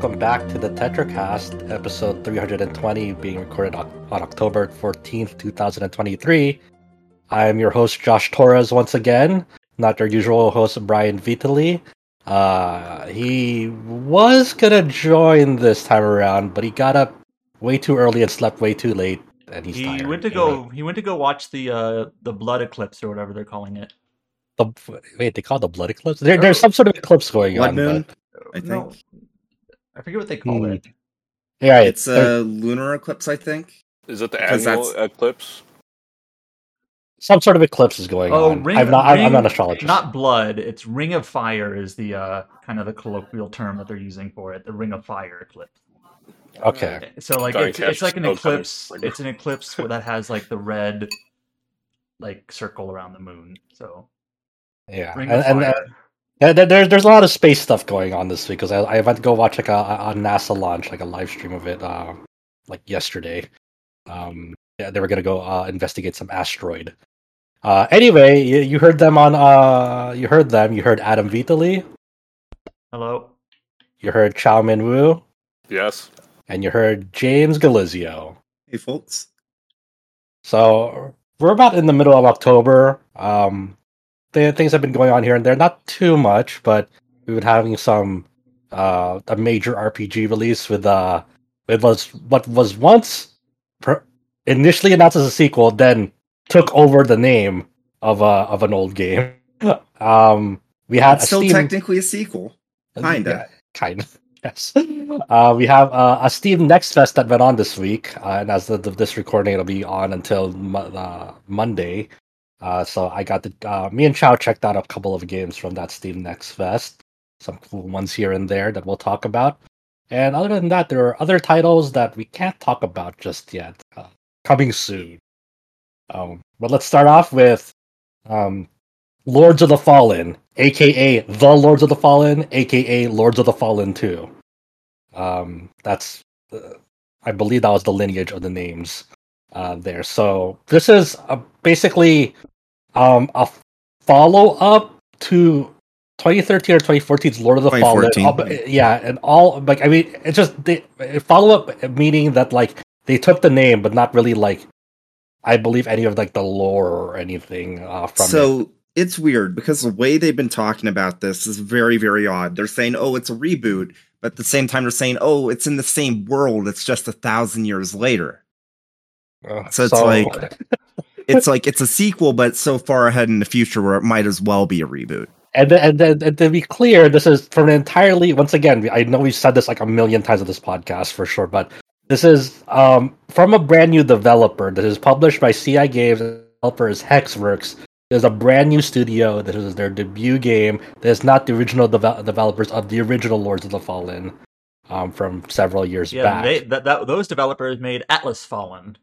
welcome back to the TetraCast, episode 320, being recorded on, on October 14th, 2023. I'm your host, Josh Torres, once again, not your usual host, Brian Vitali. Uh, he was gonna join this time around, but he got up way too early and slept way too late, and he's he tired. went to go. He went to go watch the uh the blood eclipse or whatever they're calling it. The, wait, they call it the blood eclipse? There, there's some sort of eclipse going Blood on. moon. But, I think No, I forget what they call Hmm. it. yeah, it's there- a lunar eclipse. I think. Is it the Because annual that's- eclipse? some sort of eclipse is going Oh, on. ring, I'm not. I'm- I'm not an astrologist. Not blood. It's ring of fire is the uh kind of the colloquial term that they're using for it. The ring of fire eclipse. Okay. So like it's, it's like an I was eclipse. It's an eclipse where that has like the red like circle around the moon. So Yeah, ring and, of and, fire. uh, Yeah, there's there's a lot of space stuff going on this week because I, I went to go watch like a, a NASA launch, like a live stream of it, uh, like yesterday. Um, yeah, they were gonna go uh, investigate some asteroid. Uh, anyway, you, you heard them on uh, you heard them. You heard Adam Vitali, Hello. you heard Chao Min Woo, Yes. and you heard James Galizio. Hey, folks. So we're about in the middle of October. Um, th- things have been going on here and there, not too much, but we've been having some uh, a major RPG release with uh, it was what was once per- initially announced as a sequel, then took over the name of a of an old game. um, we had It's still Steam- technically a sequel. Kinda. yeah, kind of. Yes. Uh, we have uh, a Steam Next Fest that went on this week, uh, and as of this recording, it'll be on until mo- uh, Monday. Uh, so I got the uh, me and Chao checked out a couple of games from that Steam Next Fest, some cool ones here and there that we'll talk about. And other than that, there are other titles that we can't talk about just yet, uh, coming soon. Um, but let's start off with um, Lords of the Fallen, aka The Lords of the Fallen, aka Lords of the Fallen 2. Um, that's, uh, I believe that was the lineage of the names uh, there. So this is uh basically um, a follow up to 2013 or 2014's Lord of the Fallen. 2014. Yeah, and all like I mean, it's just they, follow up meaning that like they took the name, but not really like I believe any of like the lore or anything uh, from it. so it's weird because the way they've been talking about this is very, very odd. They're saying, "Oh, it's a reboot," but at the same time, they're saying, "Oh, it's in the same world. It's just a thousand years later." Uh, So it's like- It's like it's a sequel, but so far ahead in the future where it might as well be a reboot. and then, and then and to be clear, this is from an entirely once again. I know we've said this like a million times on this podcast for sure, but this is um, from a brand new developer. This is published by CI Games. The developer is Hexworks. There's a brand new studio. This is their debut game. That is not the original deve- developers of the original Lords of the Fallen um, from several years Yeah, back. they that, that those developers made Atlas Fallen,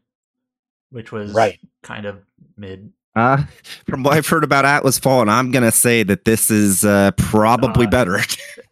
which was Right. kind of mid. Uh, from what I've heard about Atlas Fallen, I'm gonna say that this is uh, probably Uh, better.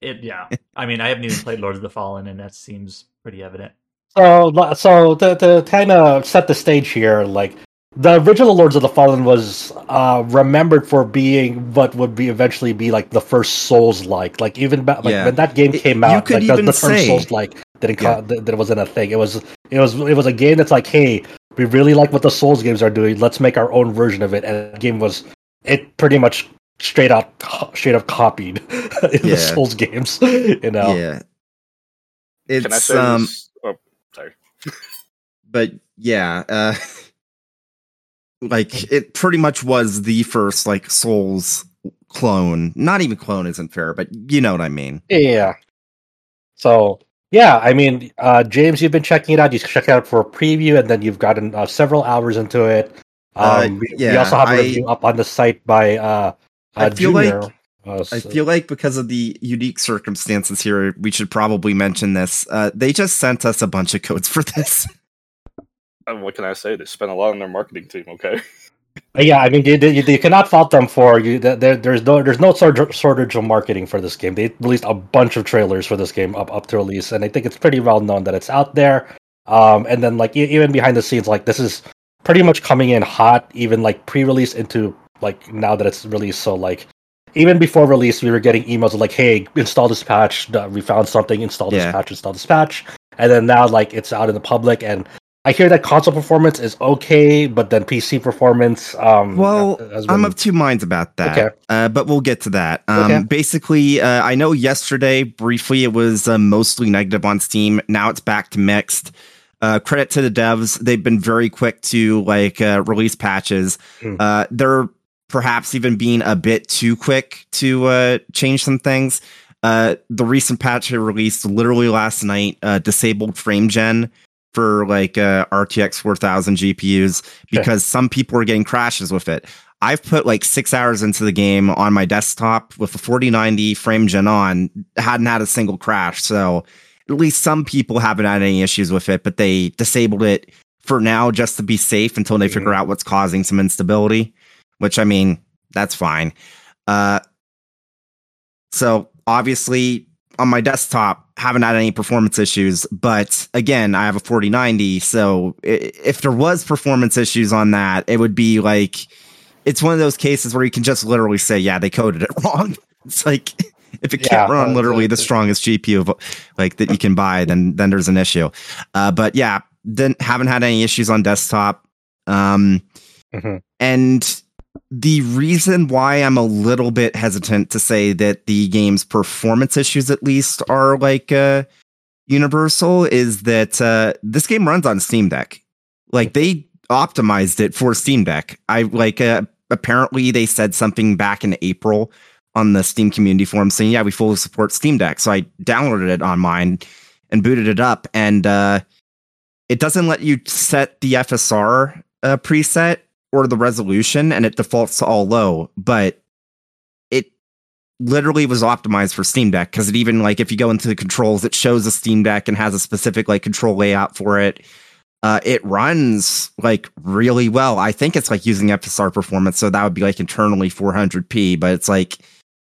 It yeah. I mean, I haven't even played Lords of the Fallen, and that seems pretty evident. So, so to, to kind of set the stage here, like the original Lords of the Fallen was uh, remembered for being what would be eventually be like the first Souls like. Like even ba- like Yeah. when that game came you out, like, the- even the, term say- Souls like didn't Yeah. co- that wasn't a thing. It was it was it was a game that's like, hey, we really like what the Souls games are doing. Let's make our own version of it. And the game was it pretty much straight out straight up copied in Yeah. the Souls games. You know. Yeah, it's Can I say um, this? Oh, sorry. but yeah, uh like it pretty much was the first like Souls clone. Not even clone isn't fair, but you know what I mean. Yeah. So yeah, I mean, uh, James, you've been checking it out. You check it out for a preview, and then you've gotten uh, several hours into it. Um, Uh, we, we also have a I- review up on the site by uh, I uh, feel Junior. like- uh, I feel like because of the unique circumstances here, we should probably mention this. Uh, they just sent us a bunch of codes for this. Uh, What can I say? They spent a lot on their marketing team. Okay. yeah, I mean, you, you, you cannot fault them for you. There, there's no there's no shortage of marketing for this game. They released a bunch of trailers for this game up up to release, and I think it's pretty well known that it's out there. Um, and then like even behind the scenes, like this is pretty much coming in hot, even like pre-release into like now that it's released. So like even before release, we were getting emails of like, "Hey, install this patch. uh, We found something. Install this Yeah. patch. Install this patch." And then now, like, it's out in the public, and I hear that console performance is okay, but then PC performance. Um, Well, I'm of two minds about that. Okay. Uh, but we'll get to that. Um, Okay. Basically, uh, I know yesterday, briefly, it was uh, mostly negative on Steam. Now it's back to mixed. Uh, credit to the devs. They've been very quick to like uh, release patches. Uh, they're perhaps even being a bit too quick to uh, change some things. Uh, the recent patch they released literally last night uh, disabled frame gen for like uh, RTX 4000 GPUs Sure. because some people were getting crashes with it. I've put like six hours into the game on my desktop with the 4090 frame gen on, hadn't had a single crash. So at least some people haven't had any issues with it, but they disabled it for now just to be safe until they figure out what's causing some instability, which I mean, that's fine. Uh, so obviously on my desktop, haven't had any performance issues, but again, I have a 4090. So if there was performance issues on that, it would be like, it's one of those cases where you can just literally say, yeah, they coded it wrong. It's like, if it can't run literally the- strongest GPU of, like that you can buy, then then there's an issue. Uh, but yeah, didn't haven't had any issues on desktop. Um, Mhm. and the reason why I'm a little bit hesitant to say that the game's performance issues, at least, are like uh, universal is that uh, this game runs on Steam Deck. Like they optimized it for Steam Deck. I like uh, apparently they said something back in April on the Steam community forum saying, "Yeah, we fully support Steam Deck." So I downloaded it on mine and booted it up, and uh, it doesn't let you set the FSR uh, preset or the resolution, and it defaults to all low. But it literally was optimized for Steam Deck because it even like if you go into the controls, it shows a Steam Deck and has a specific like control layout for it. Uh, it runs like really well. I think it's like using FSR performance, so that would be like internally 400p. But it's like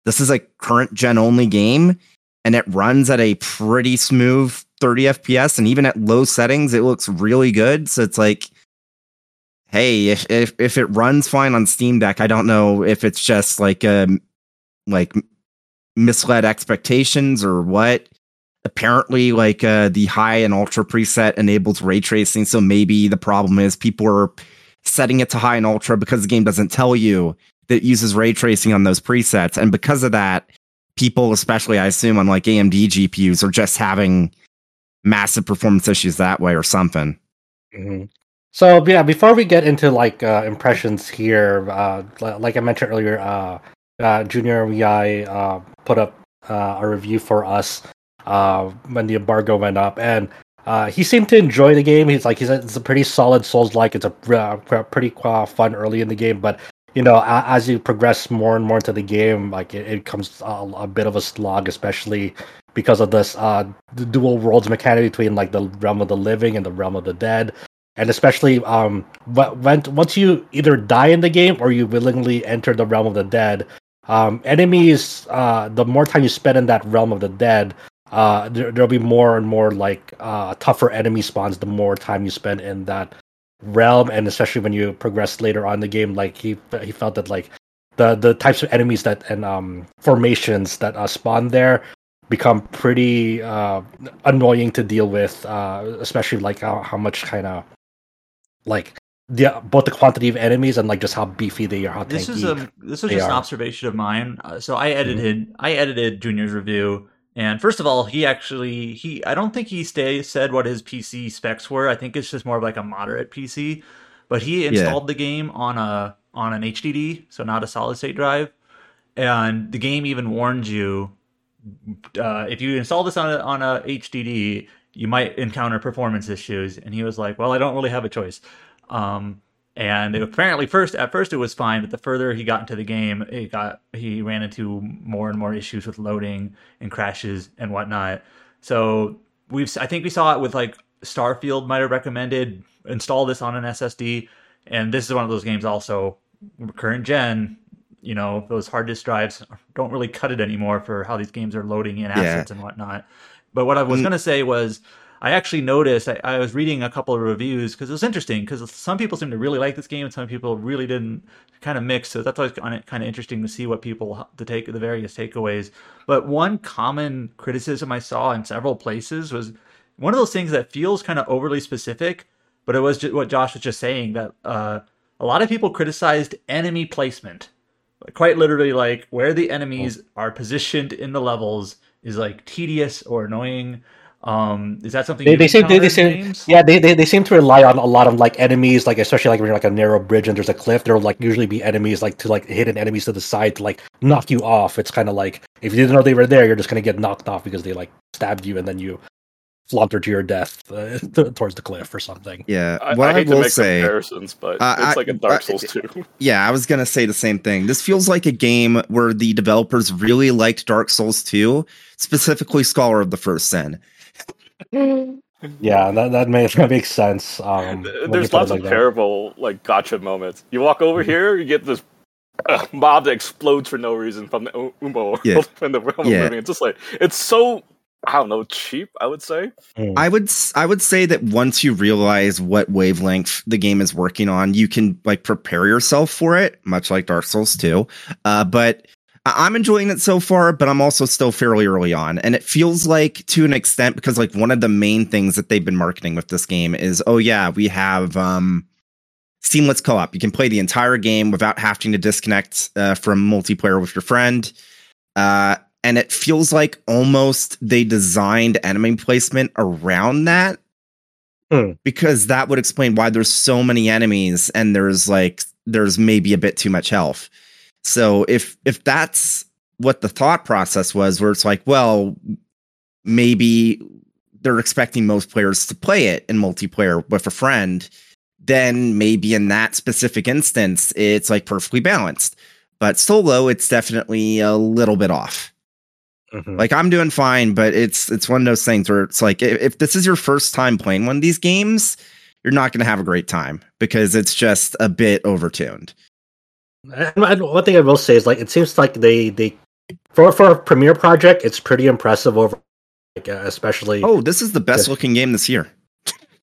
this is a current gen only game, and it runs at a pretty smooth 30 FPS, and even at low settings, it looks really good. So it's like, hey, if if if it runs fine on Steam Deck, I don't know if it's just like um like misled expectations or what. Apparently like uh the high and ultra preset enables ray tracing so maybe the problem is people are setting it to high and ultra because the game doesn't tell you that it uses ray tracing on those presets. And because of that people especially i assume on like amd gpus are just having massive performance issues that way or something. Mhm. So yeah, before we get into like uh, impressions here, uh, like I mentioned earlier, uh, uh, Junior Yai uh, put up uh, a review for us when the embargo went up, and he seemed to enjoy the game. He's like, he said it's a pretty solid Souls-like. It's a pretty fun early in the game, but you know, as you progress more and more into the game, like it, it comes a, a bit of a slog, especially because of this uh, dual worlds mechanic between like the realm of the living and the realm of the dead and especially um wh- when once you either die in the game or you willingly enter the realm of the dead um enemies uh the more time you spend in that realm of the dead uh there, there'll be more and more like uh tougher enemy spawns the more time you spend in that realm. And especially when you progress later on in the game like he he felt that like the the types of enemies that and um formations that uh, spawn there become pretty uh annoying to deal with uh especially like how, how much kind of like the both the quantity of enemies and like just how beefy they are how This tanky. is a this was they just an observation of mine. Uh, so I edited I edited Junior's review, and first of all, he actually he I don't think he stay said what his PC specs were. I think it's just more of like a moderate PC, but he installed the game on a on an HDD, so not a solid state drive, and the game even warned you uh, if you install this on a, on a HDD, you might encounter performance issues. And he was like, "Well, I don't really have a choice." Um, and apparently, first at first it was fine, but the further he got into the game, it got he ran into more and more issues with loading and crashes and whatnot. So we've I think we saw it with like Starfield might have recommended install this on an SSD, and this is one of those games also current gen. You know those hard disk drives don't really cut it anymore for how these games are loading in assets and whatnot. But what I was Mm. going to say was I actually noticed I, I was reading a couple of reviews because it was interesting because some people seem to really like this game and some people really didn't kind of mix. So that's always kind of, kind of interesting to see what people to take the various takeaways. But one common criticism I saw in several places was one of those things that feels kind of overly specific, but it was just what Josh was just saying that uh, a lot of people criticized enemy placement, quite literally like where the enemies oh. are positioned in the levels is like tedious or annoying um, is that something they, they seem they, they seem yeah they, they they seem to rely on a lot of like enemies like especially like when you're like a narrow bridge and there's a cliff there'll like usually be enemies like to like hidden enemies to the side to like knock you off. It's kind of like if you didn't know they were there, you're just gonna get knocked off because they like stabbed you and then you flaunter to your death uh, towards the cliff or something. Yeah, what I, I will say comparisons, but uh, it's like a Dark Souls too. Yeah, I was gonna say the same thing. This feels like a game where the developers really liked Dark Souls 2, specifically Scholar of the First Sin yeah, that that makes that makes sense. Um, There's lots like of terrible like gotcha moments. You walk over mm-hmm. here, you get this uh, mob that explodes for no reason from the Umbral yeah. in the realm yeah. It's just like it's so I don't know, cheap. I would say. Mm. I would I would say that once you realize what wavelength the game is working on, you can like prepare yourself for it, much like Dark Souls 2. Uh, but I'm enjoying it so far, but I'm also still fairly early on. And it feels like to an extent because like one of the main things that they've been marketing with this game is, oh yeah, we have um seamless co-op. You can play the entire game without having to disconnect uh, from multiplayer with your friend. Uh, and it feels like almost they designed enemy placement around that. Hmm. Because that would explain why there's so many enemies and there's like there's maybe a bit too much health. So if if that's what the thought process was, where it's like, well, maybe they're expecting most players to play it in multiplayer with a friend, then maybe in that specific instance, it's like perfectly balanced. But solo, it's definitely a little bit off. Mm-hmm. Like I'm doing fine, but it's it's one of those things where it's like if, if this is your first time playing one of these games, you're not going to have a great time because it's just a bit overtuned. And one thing I will say is like it seems like they they for for a premiere project, it's pretty impressive over, like, uh, especially. Oh, this is the best looking game this year.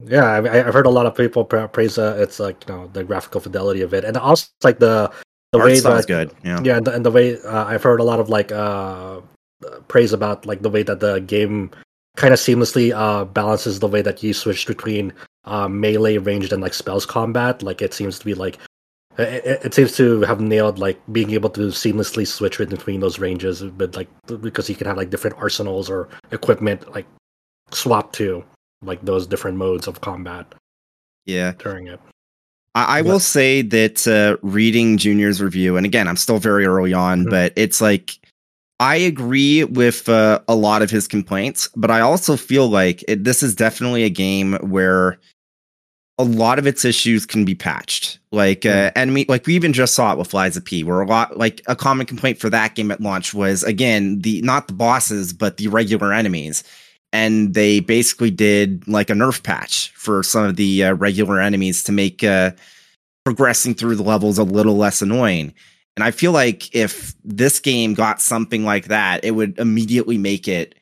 Yeah, I, have heard a lot of people praise uh, it's like you know the graphical fidelity of it, and also like the the Art way that good. Yeah, yeah, and the, and the way uh, I've heard a lot of like uh praise about like the way that the game kind of seamlessly uh balances the way that you switch between uh melee ranged and like spells combat. Like it seems to be like it, it, seems to have nailed like being able to seamlessly switch between those ranges, but like because you can have like different arsenals or equipment like swap to like those different modes of combat. Yeah, during it. I, I will say that uh, reading Junior's review, and again, I'm still very early on, mm-hmm. but it's like I agree with uh, a lot of his complaints, but I also feel like it, this is definitely a game where a lot of its issues can be patched. Like uh, enemy, like we even just saw it with Lies of P, where a lot like a common complaint for that game at launch was again the not the bosses but the regular enemies, and they basically did like a nerf patch for some of the uh, regular enemies to make uh, progressing through the levels a little less annoying. And I feel like if this game got something like that, it would immediately make it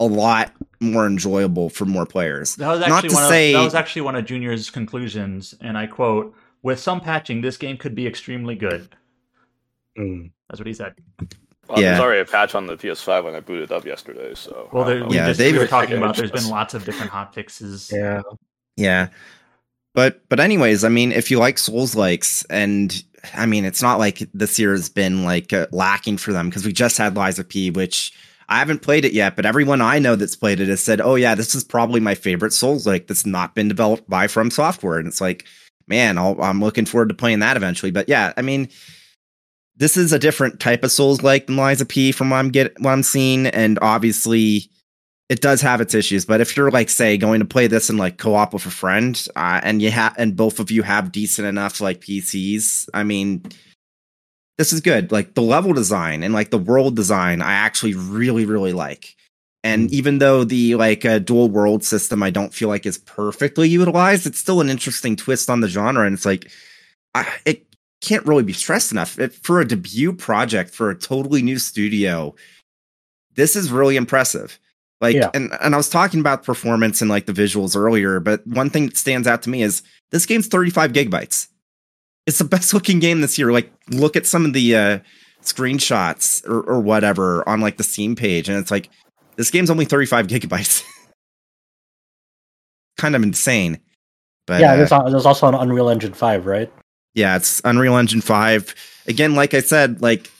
a lot more enjoyable for more players. That was actually one say, of, that was actually one of Junior's conclusions, and I quote: "With some patching, this game could be extremely good." Mm. That's what he said. Well, yeah. There's already a patch on the PS5 when I booted up yesterday. So well, there, we yeah, just we were talking about. There's been lots of different hot fixes. Yeah, yeah. But but anyways, I mean, if you like Souls likes, and I mean, it's not like this year has been like uh, lacking for them because we just had of P, which I haven't played it yet, but everyone I know that's played it has said, "Oh yeah, this is probably my favorite Souls like that's not been developed by From Software." And it's like, man, i am looking forward to playing that eventually. But yeah, I mean, this is a different type of Souls like than of P from what I'm get what I'm seeing, and obviously it does have its issues. But if you're like, say, going to play this in like co-op with a friend, uh, and you have and both of you have decent enough like PCs, I mean this is good. Like the level design and like the world design, I actually really, really like. And mm. even though the like uh, dual world system, I don't feel like is perfectly utilized, it's still an interesting twist on the genre. And it's like, I, it can't really be stressed enough it, for a debut project for a totally new studio. This is really impressive. Like, yeah. and, and I was talking about performance and like the visuals earlier, but one thing that stands out to me is this game's 35 gigabytes. It's the best looking game this year. Like, look at some of the uh, screenshots or, or whatever on like the Steam page, and it's like this game's only 35 gigabytes. kind of insane. But yeah, there's, uh, there's also an Unreal Engine 5, right? Yeah, it's Unreal Engine 5. Again, like I said, like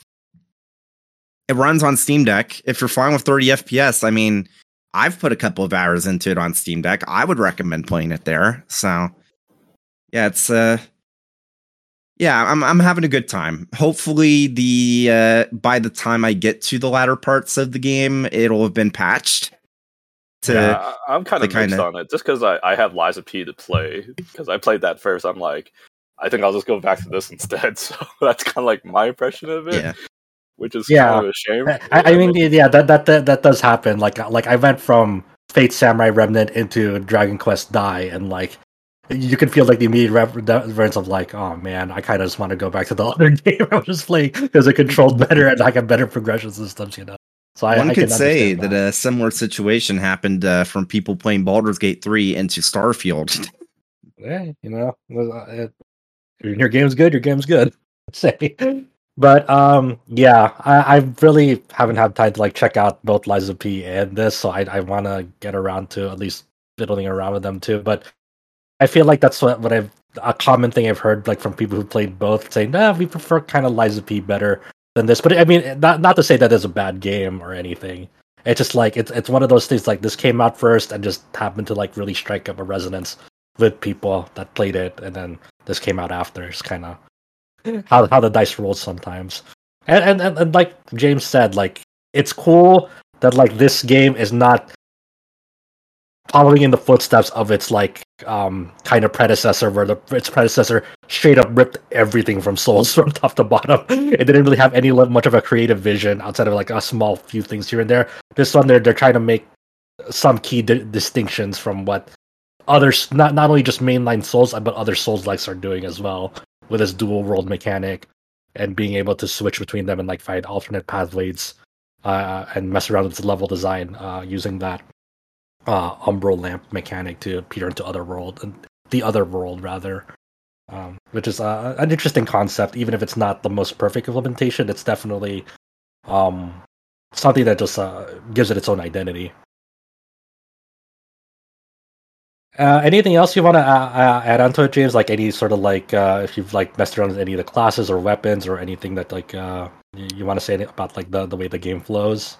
it runs on Steam Deck. If you're fine with 30 FPS, I mean, I've put a couple of hours into it on Steam Deck. I would recommend playing it there. So, yeah, it's uh yeah, I'm I'm having a good time. Hopefully the uh by the time I get to the latter parts of the game, it'll have been patched. To yeah, I'm kind of mixed kinda... on it just because I, I have of P to play because I played that first. I'm like, I think I'll just go back to this instead. So that's kind of like my impression of it. Yeah which is yeah. kind of a shame. I, I mean, yeah, that, that that that does happen. Like like I went from Fate Samurai Remnant into Dragon Quest Dai, and like you can feel like the immediate reference of like, oh man, I kind of just want to go back to the other game I was just playing because it controlled better and I got better progression systems, you know. So I, one I could say that. that. a similar situation happened uh, from people playing Baldur's Gate three into Starfield. yeah, you know, it, your game's good. Your game's good. Say, but um, yeah, I, I really haven't had time to like check out both of P and this, so I I want to get around to at least fiddling around with them too. But I feel like that's what what I've a common thing I've heard like from people who played both saying, "Nah, we prefer kind of of P better than this." But I mean, not not to say that it's a bad game or anything. It's just like it's it's one of those things like this came out first and just happened to like really strike up a resonance with people that played it, and then this came out after. It's kind of how how the dice rolls sometimes. And, and and, and like James said, like it's cool that like this game is not following in the footsteps of its like um kind of predecessor where the its predecessor straight up ripped everything from souls from top to bottom. It didn't really have any much of a creative vision outside of like a small few things here and there. This one they're, they're trying to make some key di- distinctions from what others not not only just mainline souls but other souls likes are doing as well with his dual world mechanic and being able to switch between them and like find alternate pathways uh, and mess around with the level design uh, using that uh, umbral lamp mechanic to peer into other world and the other world rather. Um, which is uh, an interesting concept even if it's not the most perfect implementation it's definitely um, something that just uh, gives it its own identity Uh, anything else you want to uh, uh, add onto it, James? Like any sort of like uh, if you've like messed around with any of the classes or weapons or anything that like uh, you, you want to say about like the the way the game flows?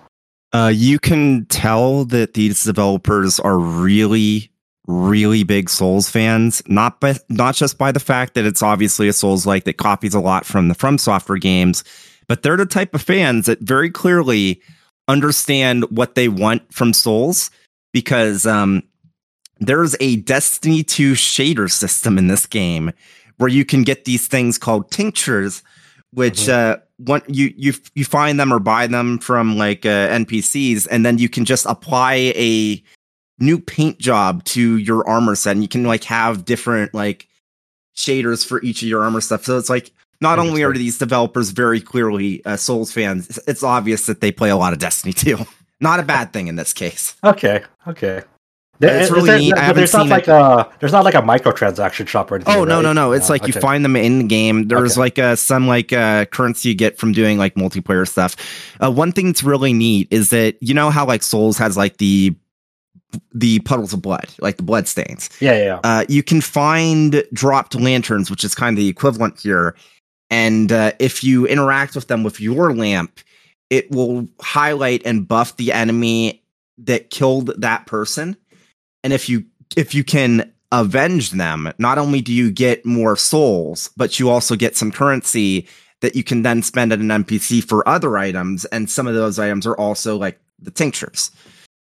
Uh, you can tell that these developers are really, really big Souls fans. Not by not just by the fact that it's obviously a Souls like that copies a lot from the From Software games, but they're the type of fans that very clearly understand what they want from Souls because um, there's a Destiny 2 shader system in this game where you can get these things called tinctures, which mm-hmm. uh, one you you you find them or buy them from like uh, NPCs, and then you can just apply a new paint job to your armor set, and you can like have different like shaders for each of your armor stuff. So it's like not only are these developers very clearly uh, Souls fans, it's obvious that they play a lot of Destiny too. Not a bad thing in this case. Okay, okay. There, it's really there, neat. I there's not like it. a there's not like a microtransaction shop or anything. Oh no right? no no! It's uh, like okay. you find them in the game. There's okay. like uh, some like uh, currency you get from doing like multiplayer stuff. Uh, one thing that's really neat is that you know how like Souls has like the the puddles of blood, like the blood stains. Yeah yeah. yeah. Uh, you can find dropped lanterns, which is kind of the equivalent here. And uh, if you interact with them with your lamp, it will highlight and buff the enemy that killed that person and if you if you can avenge them, not only do you get more souls, but you also get some currency that you can then spend at an NPC for other items. And some of those items are also like the tinctures.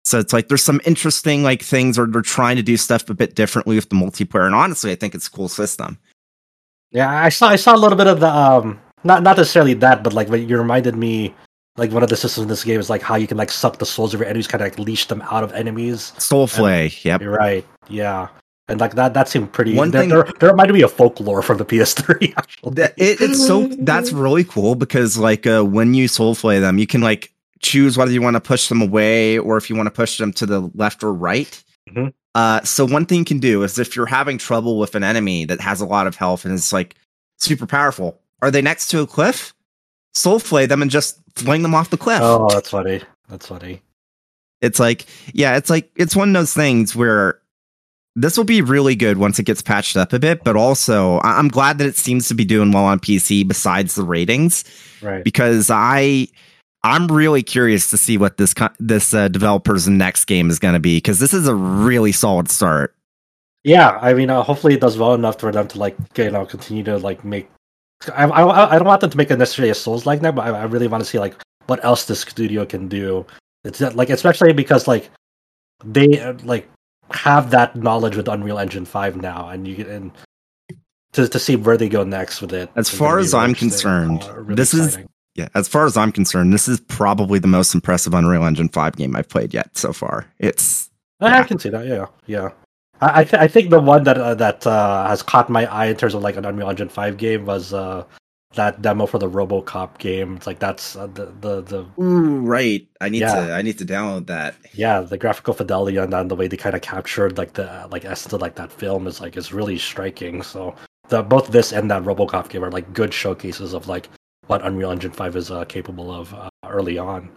So it's like there's some interesting like things, or they're trying to do stuff a bit differently with the multiplayer. And honestly, I think it's a cool system. Yeah, I saw I saw a little bit of the um not not necessarily that, but like you reminded me like one of the systems in this game is like how you can like suck the souls of your enemies, kind of like leash them out of enemies. Soul flay, and, yep. You're right. Yeah. And like that, that seemed pretty. One there, thing there, there might be a folklore from the PS3. Actually, it, it's so that's really cool because like uh, when you soul flay them, you can like choose whether you want to push them away or if you want to push them to the left or right. Mm-hmm. Uh, so one thing you can do is if you're having trouble with an enemy that has a lot of health and is like super powerful, are they next to a cliff? Soul flay them and just fling them off the cliff. Oh, that's funny. That's funny. It's like, yeah, it's like it's one of those things where this will be really good once it gets patched up a bit, but also I'm glad that it seems to be doing well on PC besides the ratings. Right. Because I I'm really curious to see what this this uh, developer's next game is going to be because this is a really solid start. Yeah, I mean, uh, hopefully it does well enough for them to like you know continue to like make. I, I, I don't want them to make it necessarily a Souls like that, but I, I really want to see like what else this studio can do. It's like especially because like they uh, like have that knowledge with Unreal Engine Five now, and you get and to to see where they go next with it. As far as I'm concerned, uh, really this exciting. is yeah. As far as I'm concerned, this is probably the most impressive Unreal Engine Five game I've played yet so far. It's yeah. I can see that. Yeah, yeah. I th- I think the one that uh, that uh, has caught my eye in terms of like an Unreal Engine Five game was uh, that demo for the RoboCop game. It's like that's uh, the the the. Ooh, right. I need yeah. to I need to download that. Yeah, the graphical fidelity and then the way they kind of captured like the like essence of like that film is like is really striking. So the both this and that RoboCop game are like good showcases of like what Unreal Engine Five is uh, capable of uh, early on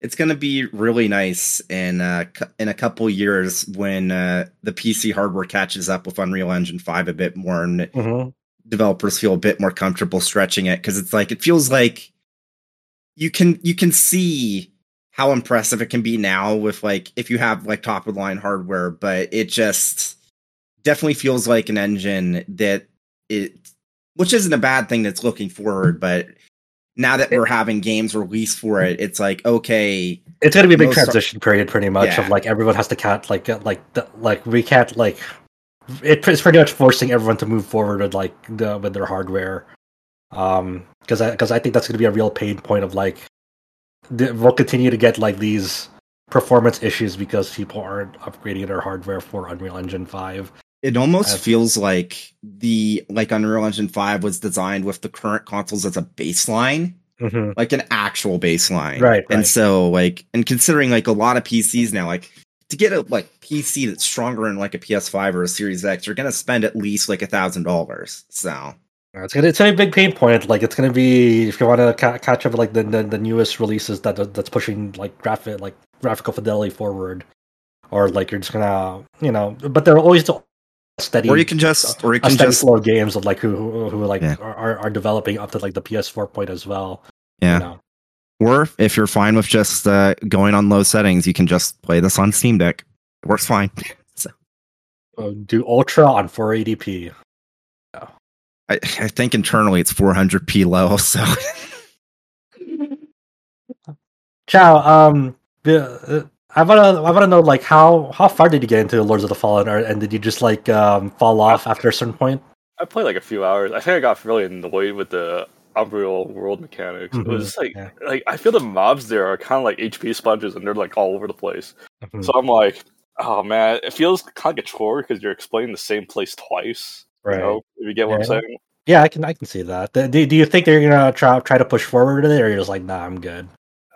it's going to be really nice in uh, in a couple years when uh, the PC hardware catches up with Unreal Engine 5 a bit more and mm-hmm. developers feel a bit more comfortable stretching it cuz it's like it feels like you can you can see how impressive it can be now with like if you have like top of the line hardware but it just definitely feels like an engine that it which isn't a bad thing that's looking forward but now that we're having games released for it, it's like okay, it's gonna be a big transition period, pretty much. Yeah. Of like everyone has to count, like like like we can't like it's pretty much forcing everyone to move forward with like the, with their hardware. Um, because I because I think that's gonna be a real pain point of like the, we'll continue to get like these performance issues because people aren't upgrading their hardware for Unreal Engine Five. It almost As, feels like the like Unreal Engine 5 was designed with the current consoles as a baseline. Mm-hmm. Like an actual baseline. Right, right. And so like and considering like a lot of PCs now, like to get a like PC that's stronger than like a PS5 or a Series X, you're gonna spend at least like a thousand dollars. So it's gonna it's a big pain point. Like it's gonna be if you want to ca- catch up with like the, the, the newest releases that that's pushing like graphic like graphical fidelity forward, or like you're just gonna you know. But there are always the steady or you can just or you can just slow games of like who who, who like yeah. are, are developing up to like the PS4 point as well. Yeah. You know? Or if you're fine with just uh, going on low settings, you can just play this on Steam Deck. It works fine. so. uh, do Ultra on 480p. Yeah. I, I think internally it's 400p low. So. Chao. Um. The, uh, I wanna I wanna know like how how far did you get into Lords of the Fallen, or and did you just like um, fall off after a certain point? I played like a few hours. I think I got really annoyed with the Umbral World mechanics. Mm-hmm. It was like yeah. like I feel the mobs there are kind of like HP sponges, and they're like all over the place. Mm-hmm. So I'm like, oh man, it feels kind of like a chore because you're explaining the same place twice. Right. You know, if you get what yeah. I'm saying. Yeah, I can I can see that. Do, do you think they're gonna try try to push forward with it, or you're just like, nah, I'm good?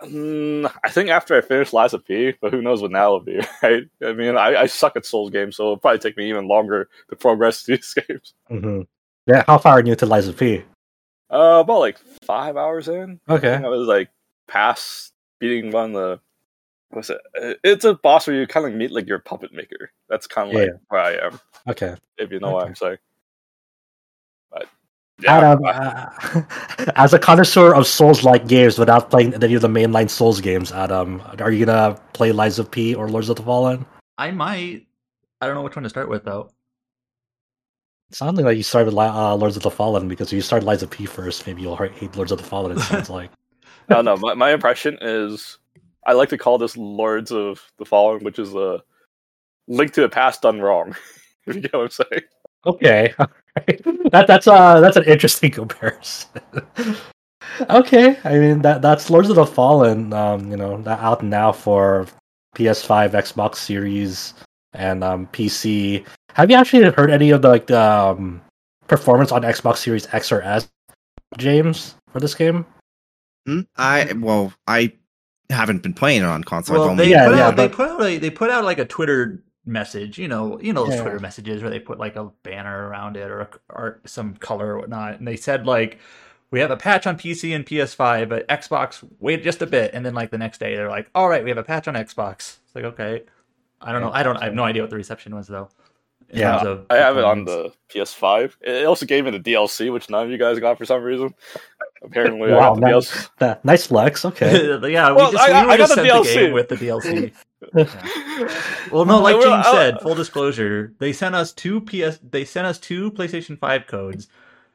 Mm, I think after I finish Lies of P, but who knows what now will be, right? I mean, I, I, suck at Souls games, so it'll probably take me even longer to progress these games. Mm-hmm. Yeah, how far are you to Lies of P? Uh, about like five hours in. Okay. I, I was like past beating one of the. What's it? It's a boss where you kind of meet like your puppet maker. That's kind of yeah. like where I am. Okay. If you know okay. what I'm saying. But yeah. Adam, uh, as a connoisseur of Souls-like games, without playing any of the mainline Souls games, Adam, are you gonna play Lies of P or Lords of the Fallen? I might. I don't know which one to start with though. It sounded like you started uh, Lords of the Fallen because if you start Lies of P first, maybe you'll hate Lords of the Fallen. It sounds like. no, no. My, my impression is I like to call this Lords of the Fallen, which is a link to the past done wrong. if you get what I'm saying. Okay. that that's uh that's an interesting comparison. okay, I mean that that's Lords of the Fallen. Um, you know, that out now for PS5, Xbox Series, and um, PC. Have you actually heard any of the like the um, performance on Xbox Series X or S, James, for this game? Hmm? I well, I haven't been playing it on console. Well, they, yeah, put yeah, out, but... they put out a, they put out like a Twitter message. You know, you know those yeah. Twitter messages where they put like a banner around it or a, or some color or whatnot, and they said like we have a patch on PC and PS5, but Xbox wait just a bit, and then like the next day they're like, all right, we have a patch on Xbox. It's like okay, I don't know, I don't, I have no idea what the reception was though. Yeah, I have it on the PS5. It also gave me the DLC, which none of you guys got for some reason. Apparently, wow, nice, nice flex. Okay, yeah, we well, just I, we I got the DLC the with the DLC. Yeah. Well, no, like James said, full disclosure, they sent us two PS. They sent us two PlayStation Five codes,